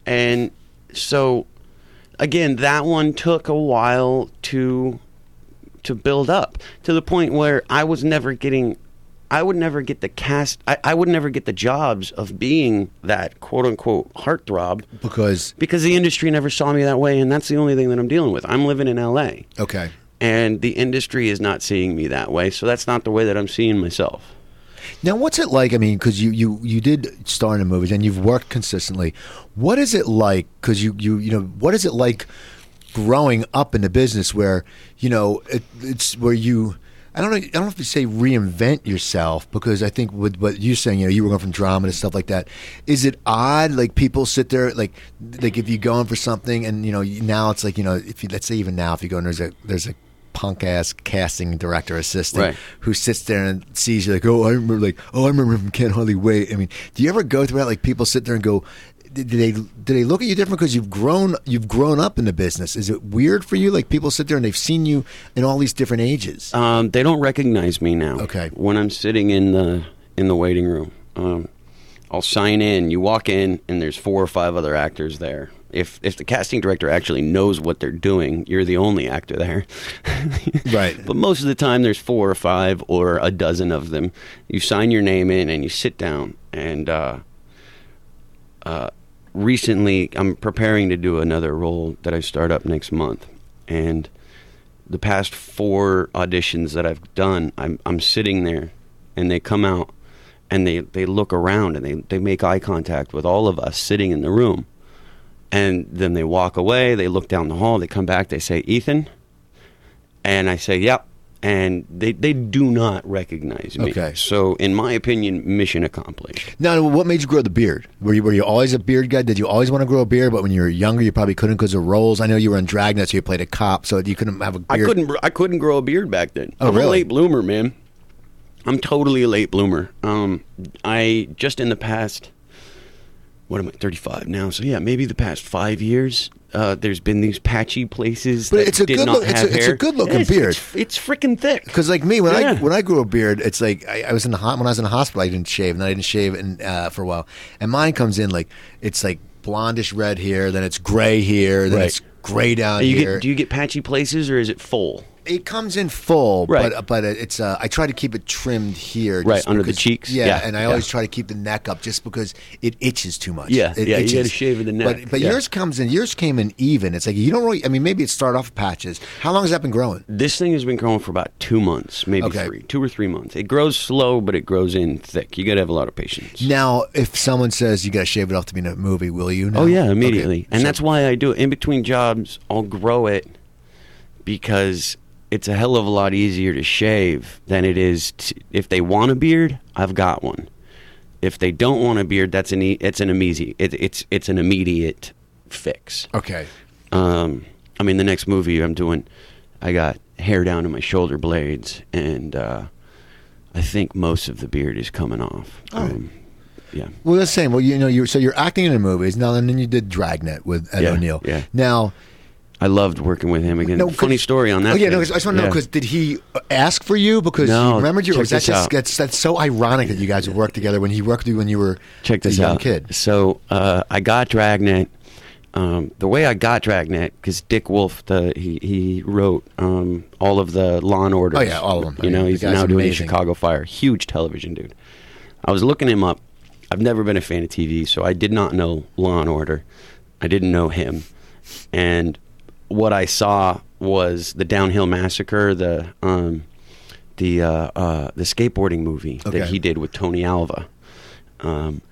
and so, again, that one took a while to to build up to the point where I was never getting. I would never get the cast. I, I would never get the jobs of being that quote unquote heartthrob because because the industry never saw me that way and that's the only thing that i'm dealing with i'm living in la okay. and the industry is not seeing me that way so that's not the way that i'm seeing myself Now, what's it like? I mean, because you, you you did star in movies and you've worked consistently. What is it like? Because you you you know what is it like growing up in the business where you know it, it's where you. I don't know. I don't know if you say reinvent yourself because I think with what you're saying, you know, you were going from drama to stuff like that. Is it odd? Like people sit there, like like if you go in for something, and you know, now it's like you know, if you let's say even now, if you go and there's a there's a punk ass casting director assistant Right. who sits there and sees you like, oh, I remember, like, oh, I remember him can't hardly wait. I mean, do you ever go through that? Like, people sit there and go, do they do they look at you different because you've grown you've grown up in the business? Is it weird for you? Like, people sit there and they've seen you in all these different ages. um, they don't recognize me now Okay. when i'm sitting in the in the waiting room um, i'll sign in you walk in and there's four or five other actors there if if the casting director actually knows what they're doing you're the only actor there. Right. but most of the time there's four or five or a dozen of them. You sign your name in and you sit down. And uh, uh, recently I'm preparing to do another role that I start up next month, and the past four auditions that I've done, I'm I'm sitting there, and they come out, and they they look around and they they make eye contact with all of us sitting in the room, and then they walk away. They look down the hall. They come back. They say, "Ethan," and I say, "Yep." And they, they do not recognize me. Okay. So, in my opinion, mission accomplished. Now, what made you grow the beard? Were you were you always a beard guy? Did you always want to grow a beard? But when you were younger, you probably couldn't because of roles. I know you were in Dragnet, so you played a cop, so you couldn't have a I beard. couldn't. I couldn't grow a beard back then. Oh, I'm really? a late bloomer, man. I'm totally a late bloomer. Um, I just in the past what am I? Thirty five now. So yeah, maybe the past five years. Uh, there's been these patchy places But that it's a did good not look- it's a- it's a hair. good-looking Yeah, it's- beard. It's, it's freaking thick. Because like me, when I when I grew a beard, it's like I, I was in the hot when I was in the hospital, I didn't shave, and then I didn't shave in, uh, for a while, and mine comes in like it's like blondish red here, then it's gray here, then Right. it's gray down you here. get, do you get patchy places or is it full? It comes in full, Right. but but it's uh, I try to keep it trimmed here, Right, just under the cheeks? Yeah, Yeah, and I yeah. always try to keep the neck up, just because it itches too much. Yeah, it yeah, you itches. gotta shave the neck, But but yours comes in, yours came in even. It's like you don't really. I mean, maybe it started off patches. How long has that been growing? This thing has been growing for about two months, maybe Okay. three, two or three months. It grows slow, but it grows in thick. You got to have a lot of patience. Now, if someone says you got to shave it off to be in a movie, will you? now? Oh yeah, Okay. immediately, and So- that's why I do it in between jobs. I'll grow it because it's a hell of a lot easier to shave than it is to, if they want a beard. I've got one. If they don't want a beard, that's an e- it's an immediate it, it's it's an immediate fix. okay. Um, I mean, the next movie I'm doing, I got hair down to my shoulder blades, and uh, I think most of the beard is coming off. Oh. Um, yeah. Well, that's the same. Well, you know, you so you're acting in the movies now, and then you did Dragnet with Ed Yeah, O'Neill. yeah. Now, I loved working with him again. No, Funny story on that. Oh yeah, no, thing. I just want to know because did he ask for you? Because No, you remembered you, or was that this just out. that's that's so ironic that you guys would work together when he worked with you when you were Check a this young out. kid. So uh, I got Dragnet. Um, the way I got Dragnet because Dick Wolf, the he he wrote um, all of the Law and Order. Oh, yeah, all of them. You mean, know, the he's now doing the amazing. Chicago Fire. Huge television dude. I was looking him up. I've never been a fan of TV, so I did not know Law and Order. I didn't know him, and what I saw was the Downhill Massacre, the um, the uh, uh, the skateboarding movie Okay. that he did with Tony Alva. Um,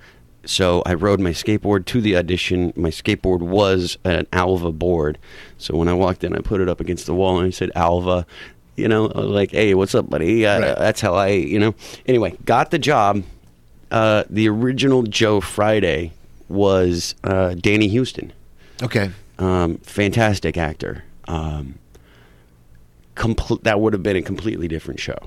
so I rode my skateboard to the audition. My skateboard was an Alva board. So when I walked in, I put it up against the wall and I said Alva. You know, like, hey, what's up, buddy? Uh, Right. That's how I, you know. Anyway, got the job. Uh, the original Joe Friday was uh, Danny Huston Okay, um, fantastic actor. Um, compl- that would have been a completely different show.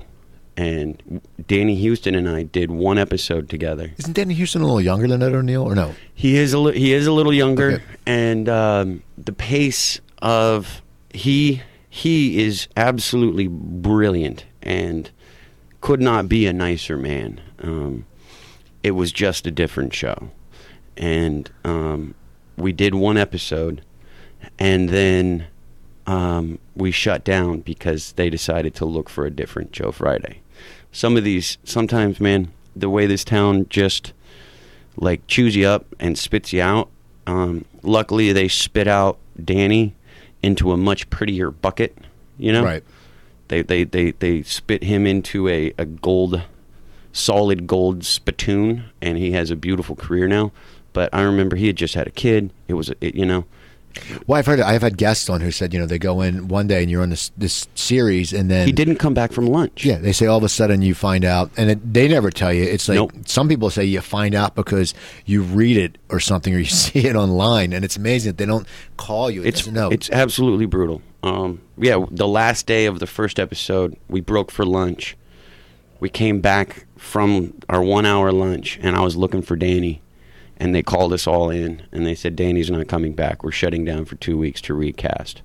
And Danny Huston and I did one episode together. isn't Danny Huston a little younger than Ed O'Neill, or no? He is a li- he is a little younger, Okay. and um, the pace of he he is absolutely brilliant and could not be a nicer man. Um, it was just a different show, and um, we did one episode, and then um, we shut down because they decided to look for a different Joe Friday. Some of these, sometimes, man, the way this town just like chews you up and spits you out. Um, luckily, they spit out Danny into a much prettier bucket. You know, Right. They they they they spit him into a a gold, solid gold spittoon, and he has a beautiful career now. But I remember he had just had a kid. It was, it, you know, Well, I've heard I've had guests on who said you know they go in one day and you're on this this series and then he didn't come back from lunch. Yeah, they say all of a sudden you find out, and it, they never tell you. It's like Nope. some people say you find out because you read it or something, or you see it online, and it's amazing that they don't call you. It It's doesn't it's absolutely brutal. Um, yeah, the last day of the first episode, we broke for lunch. We came back from our one hour lunch, and I was looking for Danny, and they called us all in, and they said Danny's not coming back. We're shutting down for two weeks to recast.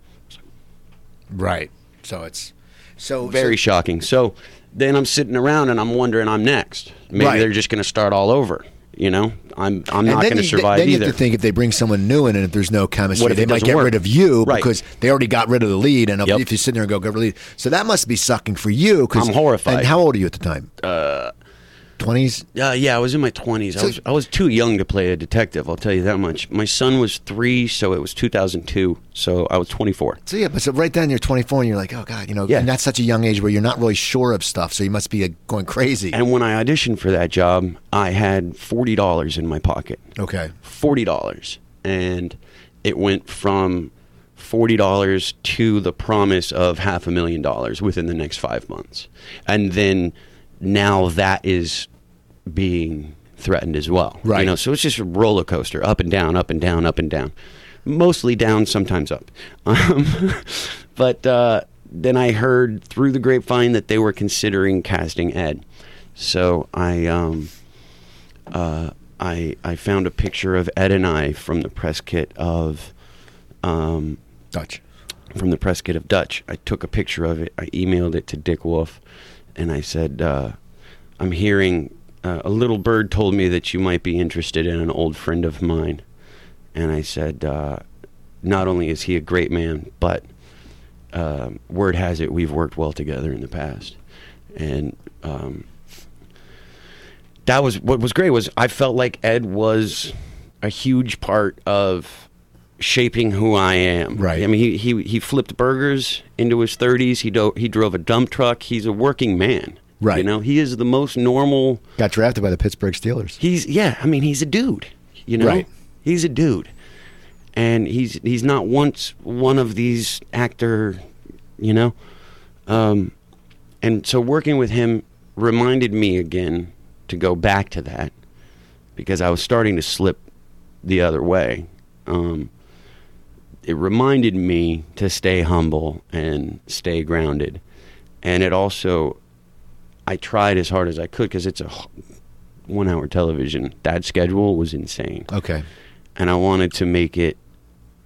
right. So it's so Very so- shocking. So then I'm sitting around and I'm wondering I'm next. Maybe Right. they're just going to start all over. You know, I'm I'm and not going to you- survive then you either. have to think if they bring someone new in and if there's no chemistry, they might get work? rid of you Right. because they already got rid of the lead. And if- Yep. if you sit there and go, get rid of the lead. So that must be sucking for you. Cause, I'm horrified. And how old are you at the time? Uh, 20s? Uh, yeah, I was in my twenties. I was I was too young to play a detective. I'll tell you that much. My son was three, so it was 2002. So I was 24. So yeah, but so right then you're 24 and you're like, oh god, you know, Yeah. and that's such a young age where you're not really sure of stuff, so you must be uh, going crazy. And when I auditioned for that job, I had forty dollars in my pocket. okay, Forty dollars, and it went from forty dollars to the promise of half a million dollars within the next five months, and then now that is being threatened as well. Right. You know, so it's just a roller coaster, up and down, up and down, up and down. Mostly down, sometimes up. Um, but uh, then I heard through the grapevine that they were considering casting Ed. So I um, uh, I I found a picture of Ed and I from the press kit of um, Dutch. from the press kit of Dutch. I took a picture of it. I emailed it to Dick Wolf, and I said, uh, "I'm hearing uh, a little bird told me that you might be interested in an old friend of mine." And I said, uh, "Not only is he a great man, but um word has it we've worked well together in the past." And um, that was what was great was I felt like Ed was a huge part of shaping who I am. Right. I mean, he he he flipped burgers into his 30s. He do, he drove a dump truck. He's a working man. Right. You know, he is the most normal. Got drafted by the Pittsburgh Steelers. He's yeah. I mean, he's a dude. You know, Right. he's a dude, and he's he's not once one of these actor. You know, um, and so working with him reminded me again to go back to that because I was starting to slip the other way. Um, it reminded me to stay humble and stay grounded, and it also I tried as hard as I could because it's a one-hour television. That schedule was insane Okay. and I wanted to make it.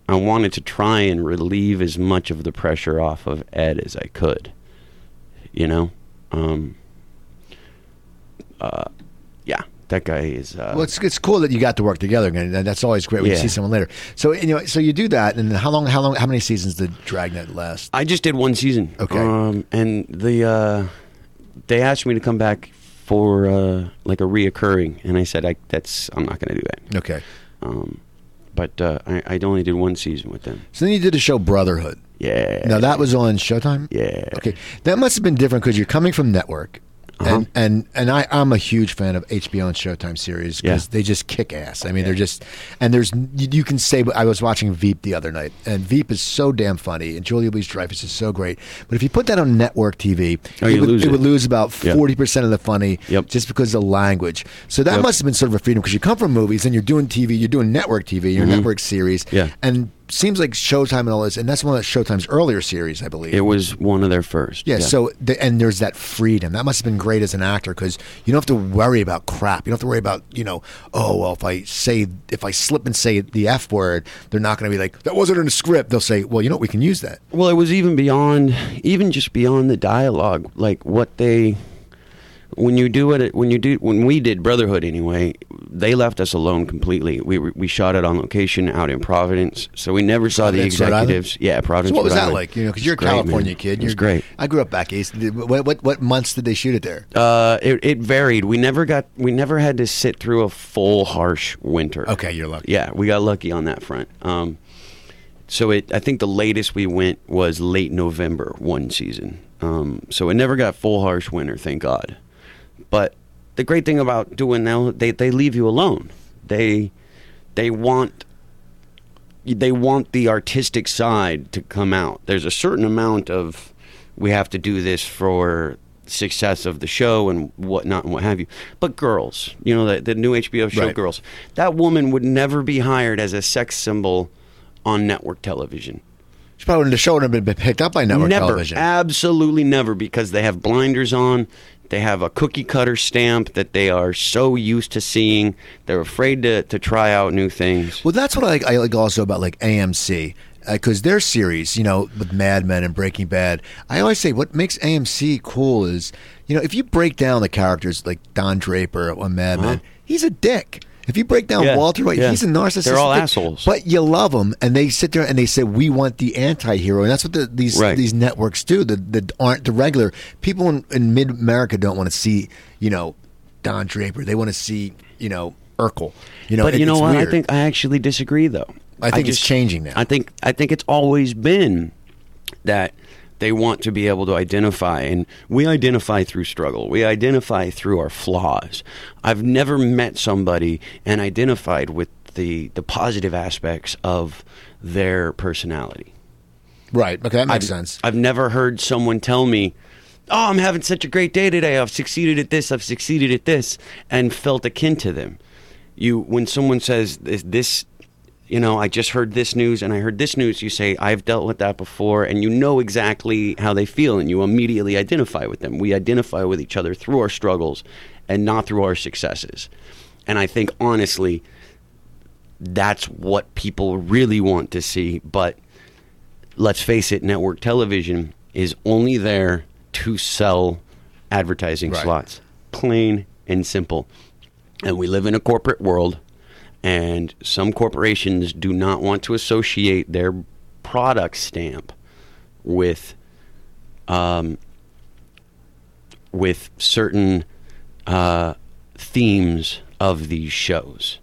I wanted to try and relieve as much of the pressure off of Ed as I could. You know, um, uh, yeah, that guy is. Uh, Well, it's, it's cool that you got to work together again, and that's always great when you see someone later. So know, so you do that, and how long? How long? How many seasons did Dragnet last? I just did one season. Okay. Um, and the uh, they asked me to come back for uh, like a reoccurring, and I said I that's I'm not going to do that. Okay. Um, but uh, I, I only did one season with them. So then you did the show Brotherhood. Yeah. Now that was on Showtime. Yeah. Okay, that must have been different because you're coming from network, Uh-huh. and and and I I'm a huge fan of HBO and Showtime series because Yeah. they just kick ass. I mean, they're just and there's you, you can say. I was watching Veep the other night, and Veep is so damn funny, and Julia Louis Dreyfus is so great. But if you put that on network TV, Oh, it, you would, lose it it. would lose about Yeah. forty percent of the funny, Yep. just because of the language. So that Yep. must have been sort of a freedom because you come from movies and you're doing TV, you're doing network TV, your network series, Mm-hmm. Yeah. and seems like Showtime and all this, and that's one of Showtime's earlier series, I believe. It was one of their first. Yeah, so the, and there's that freedom that must have been great as an actor because you don't have to worry about crap. You don't have to worry about you know, oh well, if I say if I slip and say the f word, they're not going to be like that wasn't in the script. They'll say, well, you know, what, we can use that. Well, it was even beyond, even just beyond the dialogue. Like what they, when you do it, when you do, when we did Brotherhood anyway, they left us alone completely. We we shot it on location out in Providence, so we never saw the Providence, Island? executives. Yeah, Providence. So what was Rhode that Island. like? You know, because you're a great, California man. kid. It was You're, great. I grew up back east. What, what what months did they shoot it there? Uh, it, it varied. We never got, we never had to sit through a full harsh winter. Okay, you're lucky. Yeah, we got lucky on that front. Um, so it, I think the latest we went was late November one season. Um, so it never got full harsh winter, thank God. But the great thing about doing now, they they leave you alone. They they want they want the artistic side to come out. There's a certain amount of we have to do this for success of the show and whatnot and what have you. But girls, you know, the, the new HBO show Right. Girls, that woman would never be hired as a sex symbol on network television. She probably wouldn't have shown have been picked up by network never, television. absolutely never, because they have blinders on. They have a cookie cutter stamp that they are so used to seeing. They're afraid to, to try out new things. Well, that's what I like, I like also about like AMC because uh, their series, you know, with Mad Men and Breaking Bad. I always say what makes AMC cool is, you know, if you break down the characters like Don Draper on Mad uh-huh. Men, he's a dick. If you break down. Yeah, Walter White, yeah. he's a narcissist. They're all assholes. But you love them, and they sit there and they say, "We want the anti-hero," and that's what the, these Right. these networks do. The the aren't the regular people in, in mid America don't want to see, you know, Don Draper. They want to see, you know, Urkel. You know, but it- you know what? weird. I think I actually disagree, though. I think it's changing now. I think I think it's always been that they want to be able to identify, and we identify through struggle. We identify through our flaws. I've never met somebody and identified with the the positive aspects of their personality. Right. Okay, that makes I've, sense. I've never heard someone tell me, "Oh, I'm having such a great day today. I've succeeded at this. I've succeeded at this," and felt akin to them. You, when someone says this, this, you know, I just heard this news and I heard this news. You say, "I've dealt with that before," and you know exactly how they feel, and you immediately identify with them. We identify with each other through our struggles, and not through our successes. and I think honestly, that's what people really want to see. But let's face it, network television is only there to sell advertising Right. slots, plain and simple. And we live in a corporate world, and some corporations do not want to associate their product stamp with um, with certain uh, themes of these shows.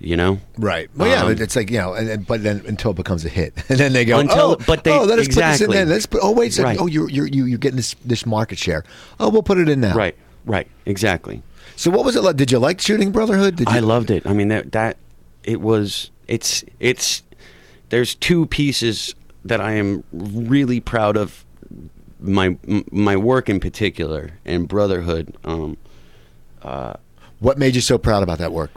You know, Right. Well, yeah, Um, it's like you know, and, and- but then until it becomes a hit, and then they go, Until- oh, but they- oh, let us put this in exactly. there. Let's put, oh, wait a second. Right. Oh, you're you're you're getting this this market share. Oh, we'll put it in now. right, right, exactly. So, what was it like? Did you like shooting Brotherhood? Did you? I loved it. I mean that that it was it's it's there's two pieces that I am really proud of my my work in particular and brotherhood um uh, What made you so proud about that work?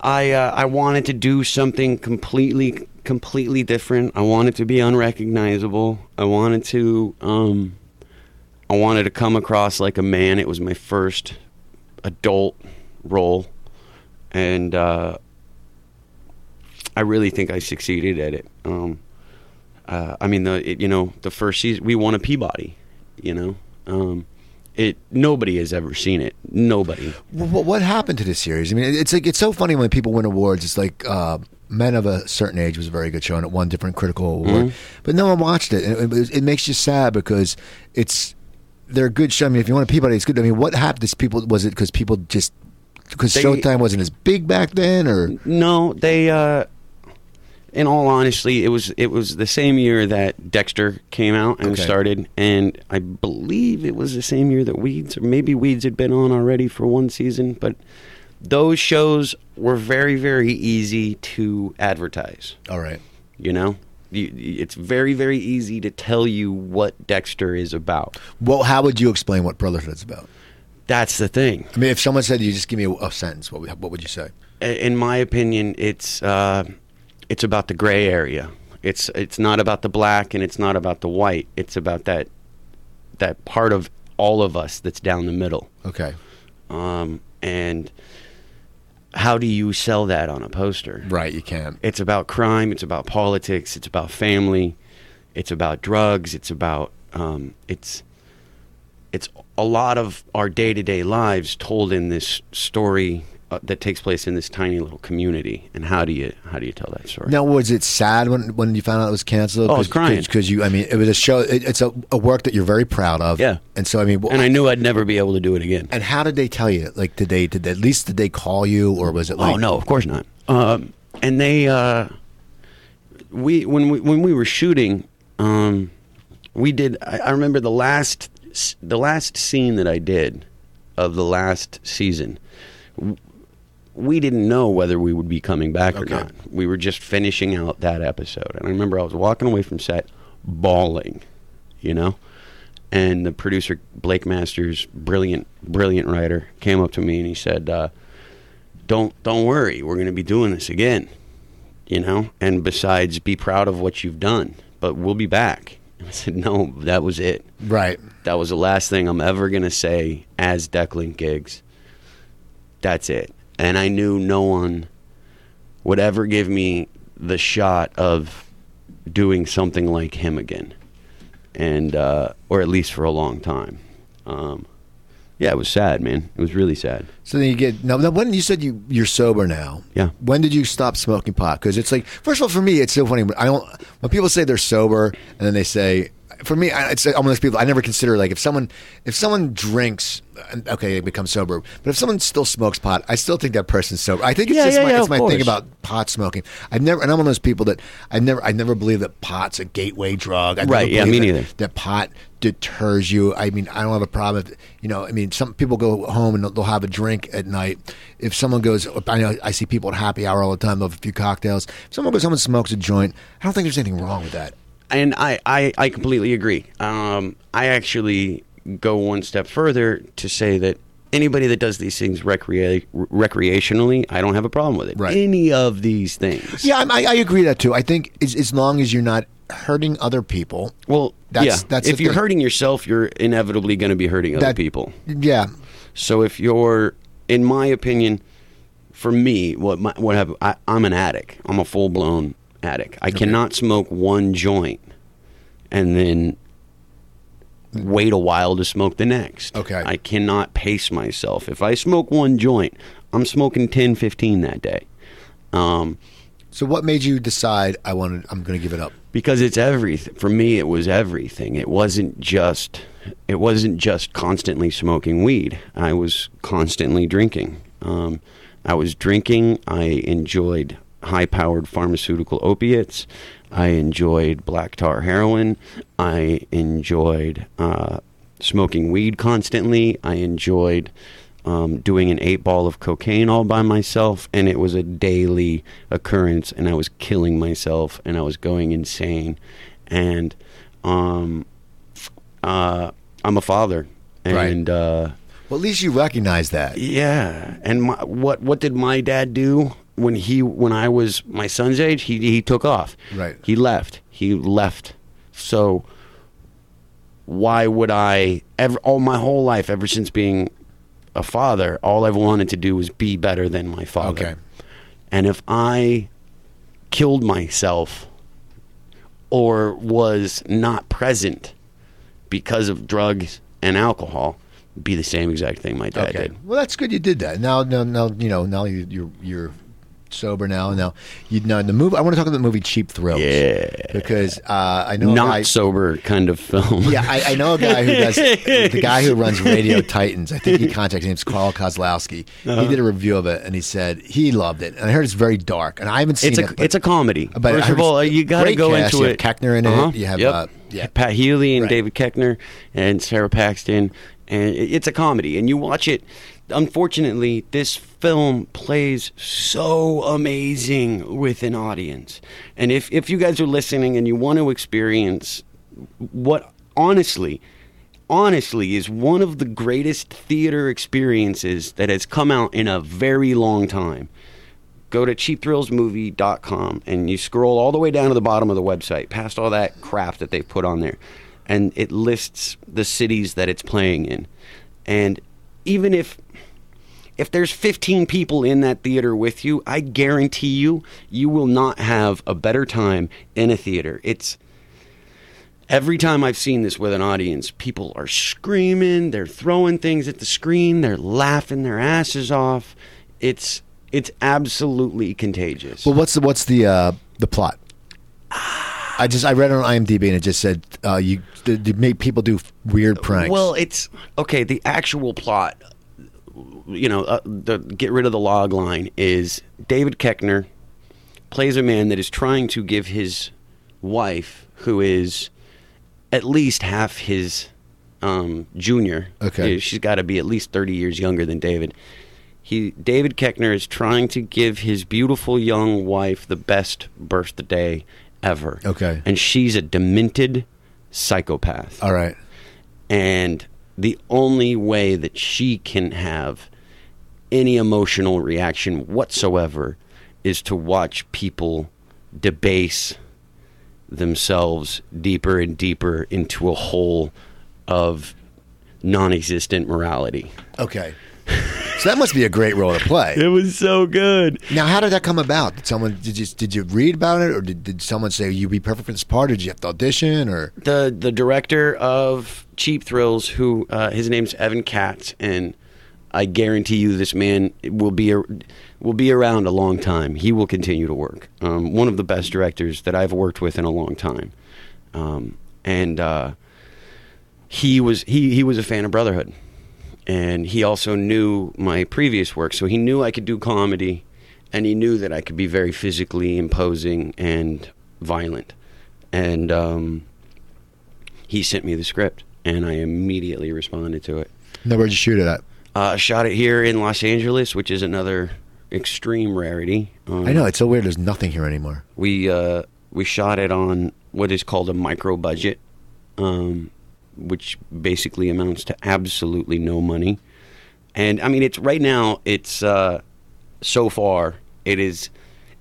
I uh, I wanted to do something completely completely different. I wanted to be unrecognizable. I wanted to um I wanted to come across like a man. It was my first adult role and uh I really think I succeeded at it. Um uh, I mean the it, you know the first season we won a Peabody, you know. Um it nobody has ever seen it. Nobody. What, what happened to this series? I mean, it's like it's so funny when people win awards. It's like uh, Men of a Certain Age was a very good show, and it won different critical award, Mm-hmm. but no one watched it. It, it, it makes you sad because it's they're good show. I mean, if you want a Peabody, it's good. I mean, what happened to people? Was it because people just because Showtime wasn't as big back then, or No, they. Uh, in all honesty, it was it was the same year that Dexter came out and Okay. started, and I believe it was the same year that Weeds, or maybe Weeds had been on already for one season. But those shows were very very easy to advertise. all right, You know, you, it's very very easy to tell you what Dexter is about. well, how would you explain what Brotherhood's about? That's the thing. I mean, if someone said to you, just give me a, a sentence, what would, what would you say? in my opinion, it's uh, it's about the gray area. It's it's not about the black and it's not about the white. It's about that that part of all of us that's down the middle. Okay, Um, and how do you sell that on a poster? right, you can. It's about crime. It's about politics. It's about family. It's about drugs. It's about um, it's it's a lot of our day to day lives told in this story uh, that takes place in this tiny little community. And how do you how do you tell that story? Now, was it sad when when you found out it was canceled? Oh, I was crying. because you. I mean, it was a show. It, it's a, a work that you're very proud of. Yeah. and so I mean, wh- And I knew I'd never be able to do it again. And how did they tell you? Like, did they did they, at least did they call you, or was it like? oh no, of course not. Um, and they, uh, we when we when we were shooting, um, we did. I, I remember the last the last scene that I did of the last season. We didn't know whether we would be coming back or not. We were just finishing out that episode, and I remember I was walking away from set, bawling, you know. And the producer Blake Masters, brilliant, brilliant writer, came up to me and he said, uh, don't don't worry. We're going to be doing this again you know? And besides be proud of what you've done but we'll be back. I said no that was it. Right. that was the last thing i'm ever going to say as declan Giggs that's it and i knew no one would ever give me the shot of doing something like him again and uh, or at least for a long time um, yeah it was sad man it was really sad So then you get now. now when you said you you're sober now, Yeah. When did you stop smoking pot? Because it's like, first of all, for me, it's so funny. I don't when people say they're sober and then they say, for me, I- it's I'm one of those people. I never consider like if someone if someone drinks, uh, okay, they become sober. But if someone still smokes pot, I still think that person's sober. I think it's Yeah, just yeah, my, yeah, it's my thing about pot smoking. I've never, and I'm one of those people that I never, I never believe that pot's a gateway drug. I Right, yeah, me that- neither. that pot deters you. I mean, I don't have a problem. If, you know, I mean, some people go home and they'll, they'll have a drink at night. If someone goes, I know I see people at happy hour all the time. They'll have a few cocktails. If someone goes home and smokes a joint, I don't think there's anything wrong with that. And I, I, I completely agree. Um, I actually go one step further to say that anybody that does these things recrea- recreationally, I don't have a problem with it. Right. Any of these things. Yeah, I, I agree that too. I think as, as long as you're not hurting other people. Well, That's- yeah. that's if you're thing. hurting yourself, you're inevitably going to be hurting other That- people. Yeah, So if you're in my opinion, for me, what my, what have I, I'm an addict. I'm a full blown addict. I cannot smoke one joint and then wait a while to smoke the next. Okay. I cannot pace myself. If I smoke one joint, I'm smoking 10, 15 that day. Um, So what made you decide I wanted? I'm going to give it up. because it's everything for me it was everything it wasn't just it wasn't just constantly smoking weed i was constantly drinking um, i was drinking i enjoyed high powered pharmaceutical opiates. I enjoyed black tar heroin. I enjoyed uh, smoking weed constantly. I enjoyed um, doing an eight ball of cocaine all by myself, and it was a daily occurrence, and I was killing myself, and I was going insane, and um, uh, I'm a father, Right. and uh, Well, at least you recognize that. yeah, and my, what what did my dad do when he when I was my son's age? He he took off. Right. He left. He left. So why would I ever all my whole life ever since being a father, all I've wanted to do was be better than my father. Okay. And if I killed myself or was not present because of drugs and alcohol, it'd be the same exact thing my dad Okay. did. Well, that's good. You did that. Now, now, now, you know, now you, you're you're sober now. And now, you know the movie. I want to talk about the movie Cheap Thrills. Yeah. Because uh, I know a Not guy- sober kind of film. Yeah, I, I know a guy who does the guy who runs Radio Titans. I think he contacted him. It's Carl Kozlowski. Uh-huh. He did a review of it, and he said he loved it. And I heard it's very dark, and I haven't seen It's a it. but- it's a comedy. but First of all, you got to go cast. into You have it. Koechner in it. Uh-huh. You have, Yep. uh, yeah. Pat Healy and Right. David Koechner and Sara Paxton, and it's a comedy. And you watch it. Unfortunately, this film plays so amazing with an audience. And if if you guys are listening and you want to experience what honestly honestly is one of the greatest theater experiences that has come out in a very long time go to cheapthrillsmovie.com and you scroll all the way down to the bottom of the website past all that crap that they've put on there and it lists the cities that it's playing in and even if if there's 15 people in that theater with you i guarantee you you will not have a better time in a theater it's Every time I've seen this with an audience, people are screaming, they're throwing things at the screen, they're laughing their asses off. It's it's absolutely contagious. Well, what's the what's the uh, the plot? I just I read it on IMDb and it just said uh, you to make people do weird pranks. Well, it's okay. The actual plot, you know, uh, the get rid of the log line is David Koechner plays a man that is trying to give his wife, who is at least half his um, junior. Okay. she's got to be at least thirty years younger than David. He David Koechner is trying to give his beautiful young wife the best birthday ever. Okay. and she's a demented psychopath all right. and the only way that she can have any emotional reaction whatsoever is to watch people debase themselves deeper and deeper into a hole of non-existent morality. Okay. So that must be a great role to play. It was so good. Now, how did that come about? Did someone did you did you read about it, or did, did someone say you'd be perfect for this part? Or did you have to audition, or the the director of Cheap Thrills, who uh, his name's Evan Katz, and I guarantee you this man will be a, will be around a long time. He will continue to work. Um, one of the best directors that I've worked with in a long time, um, and uh, he was he he was a fan of Brotherhood, and he also knew my previous work, so he knew I could do comedy, and he knew that I could be very physically imposing and violent, and um, he sent me the script, and I immediately responded to it. no? Where'd you shoot it at? Uh, shot it here in Los Angeles, which is another extreme rarity. Um, I know it's so weird. There's nothing here anymore. we uh, we shot it on what is called a micro budget, um, which basically amounts to absolutely no money. And I mean, it's right now. It's uh, so far it is.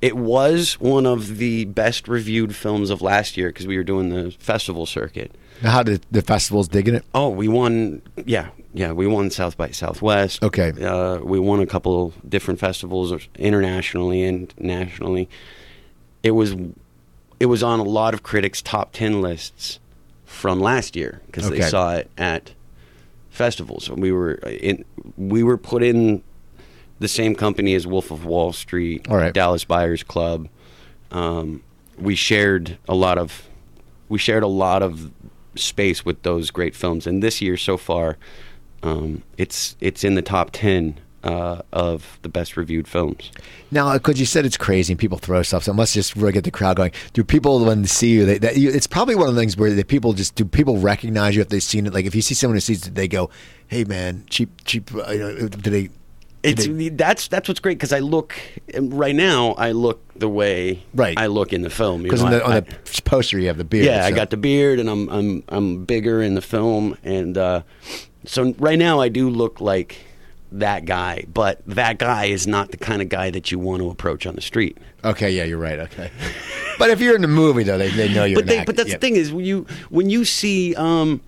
It was one of the best reviewed films of last year because we were doing the festival circuit. How did the festivals digging it? Oh, we won. Yeah, yeah, we won South by Southwest. Okay. uh, we won a couple different festivals internationally and nationally. It was it was on a lot of critics' top ten lists from last year because Okay. they saw it at festivals. We were in we were put in the same company as Wolf of Wall Street, right. Dallas Buyers Club. Um, we shared a lot of we shared a lot of space with those great films, and this year so far, um, it's it's in the top ten uh, of the best reviewed films. Now, because you said it's crazy and people throw stuff, so it must just really get the crowd going. Do people, when they see you, they, that, you it's probably one of the things where the people just do people recognize you if they've seen it? Like if you see someone who sees it, they go, "Hey, man, cheap, cheap." Uh, you know, do they? It's they- that's that's what's great because I look right now. I look the way Right. I look in the film because on the, I- on the poster you have the beard. Yeah, I got the beard, and I'm I'm I'm bigger in the film, and uh, so right now I do look like that guy, but that guy is not the kind of guy that you want to approach on the street. Okay, yeah, you're right. Okay, but if you're in the movie though, they, they know you're. But they, but that's Yeah. the thing is when you when you see um,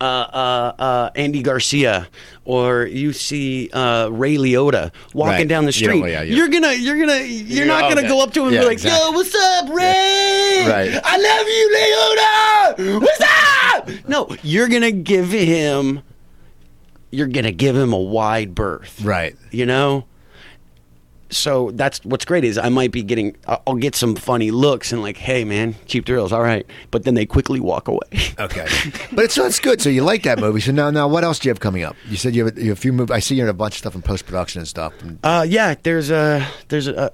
uh, uh, uh, Andy Garcia or you see uh, Ray Liotta walking Right. down the street, yeah, yeah. you're gonna you're gonna you're not gonna okay. go up to him and be like, exactly. "Yo, what's up, Ray? Right. I love you, Liotta. What's up?" No, you're gonna give him. You're gonna give him a wide berth, Right. You know so that's what's great is I might be getting I'll I'll get some funny looks and like hey man cheap thrills all right but then they quickly walk away Okay, but it's it's good. So you like that movie. So now, now, what else do you have coming up? You said you have, a, you have a few movies. I see you're in a bunch of stuff in post production and stuff. Uh yeah there's a there's a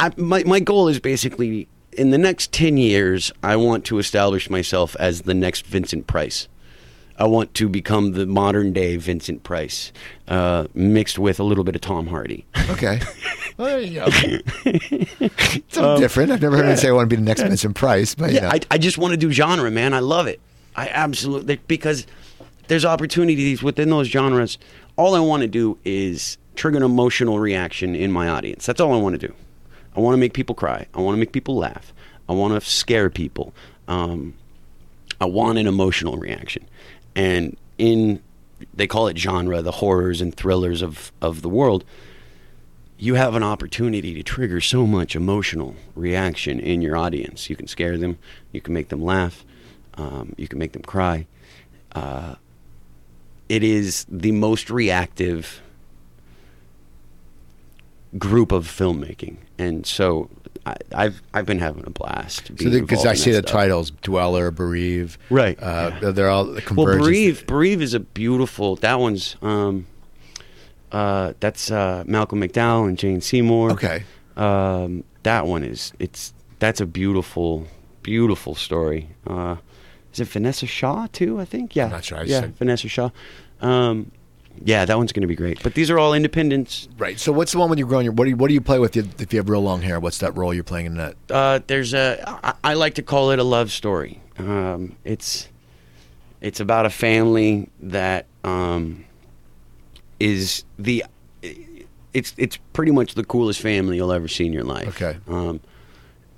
I, my my goal is basically in the next 10 years I want to establish myself as the next Vincent Price I want to become the modern day Vincent Price uh, mixed with a little bit of Tom Hardy Okay. Well, there you go. Something different. I've never heard anyone say I want to be the next Vincent Price, but you Um, Yeah, know. I, I just want to do genre, man. I love it. I absolutely because there's opportunities within those genres. All I want to do is trigger an emotional reaction in my audience. That's all I want to do. I want to make people cry. I want to make people laugh. I want to scare people. Um, I want an emotional reaction, and in they call it genre, the horrors and thrillers of of the world you have an opportunity to trigger so much emotional reaction in your audience. You can scare them, you can make them laugh, um, you can make them cry. Uh, it is the most reactive group of filmmaking, and so I, I've I've been having a blast. because involved I see the stuff. titles, Dweller, Bereave. Right, Uh, They're all Well, convergence. Bereave, Bereave is a beautiful. That one's um, uh, that's uh, Malcolm McDowell and Jane Seymour. Okay. Um, that one is it's that's a beautiful, beautiful story. Uh, is it Vanessa Shaw too? I think. Yeah. not sure. I yeah, said- Vanessa Shaw. Um, yeah, that one's going to be great. But these are all independents. Right. So what's the one when you're growing your what do you what do you play with if you have real long hair? What's that role you're playing in that? Uh, there's a I, I like to call it a love story. Um, it's it's about a family that um, is the it's it's pretty much the coolest family you'll ever see in your life. Okay. Um,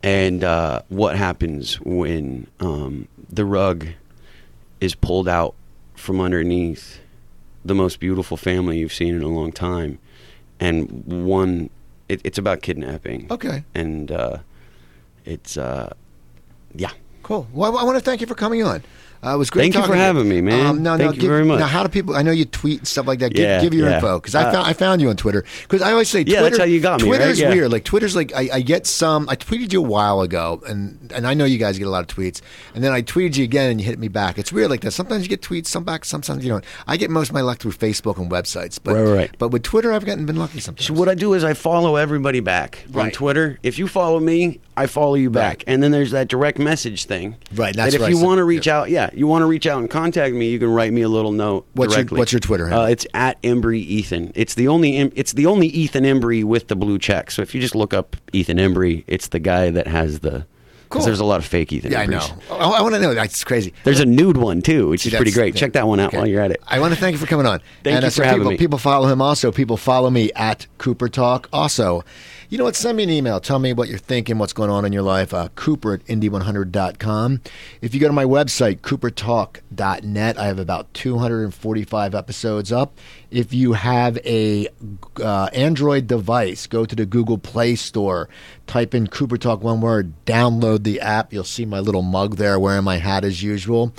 and uh, what happens when um, the rug is pulled out from underneath the most beautiful family you've seen in a long time, and one it, it's about kidnapping Okay. and uh, it's uh, yeah. Cool. Well, I want to thank you for coming on. Uh, it was great. Thank you for to having me, man. Um, now, Thank you give- very much. Now, how do people? I know you tweet and stuff like that. Give, Yeah, give your yeah. info because I Uh, found I found you on Twitter because I always say Yeah, Twitter, that's how you got me, Twitter's right? Yeah. weird. Like Twitter's like I, I get some. I tweeted you a while ago, and and I know you guys get a lot of tweets, and then I tweeted you again, and you hit me back. It's weird like that. Sometimes you get tweets, some back, sometimes you don't. I get most of my luck through Facebook and websites, but Right, right. but with Twitter, I've gotten been lucky sometimes. So what I do is I follow everybody back on Twitter. If you follow me, I follow you back. Right. And then there's that direct message thing. Right, that's that if you want to reach Yeah. out, yeah, you want to reach out and contact me, you can write me a little note. What's your- what's your Twitter handle? Uh, it's at Embry Ethan. It's the only it's the only Ethan Embry with the blue check. So if you just look up Ethan Embry, it's the guy that has the. Cool. There's a lot of fake Ethan. yeah, I know. I, I want to know. That's crazy. There's a nude one too, which See, is pretty great. Check that one out okay. while you're at it. I want to thank you for coming on. Thank and, you uh, for having people, me. People follow him also. People follow me at Cooper Talk also. You know what? Send me an email. Tell me what you're thinking, what's going on in your life. Uh, Cooper at indie100.com. If you go to my website, coopertalk.net, I have about 245 episodes up. If you have a uh, Android device, go to the Google Play Store, type in Cooper Talk one word, download the app. You'll see my little mug there wearing my hat as usual.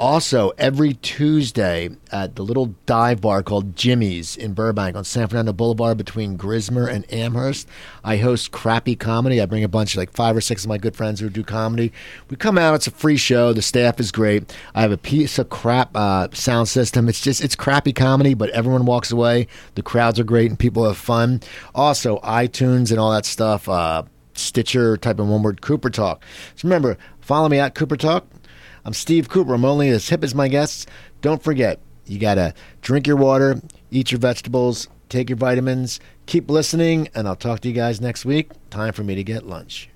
Also, every Tuesday at the little dive bar called Jimmy's in Burbank on San Fernando Boulevard between Grismer and Amherst, I host crappy comedy. I bring a bunch of like five or six of my good friends who do comedy. We come out, it's a free show. The staff is great. I have a piece of crap uh, sound system. It's just, it's crappy comedy, but everyone walks away. The crowds are great and people have fun. Also, iTunes and all that stuff. Uh, Stitcher, type in one word Cooper Talk. So remember, follow me at Cooper Talk. I'm Steve Cooper. I'm only as hip as my guests. Don't forget, you got to drink your water, eat your vegetables, take your vitamins, keep listening, and I'll talk to you guys next week. Time for me to get lunch.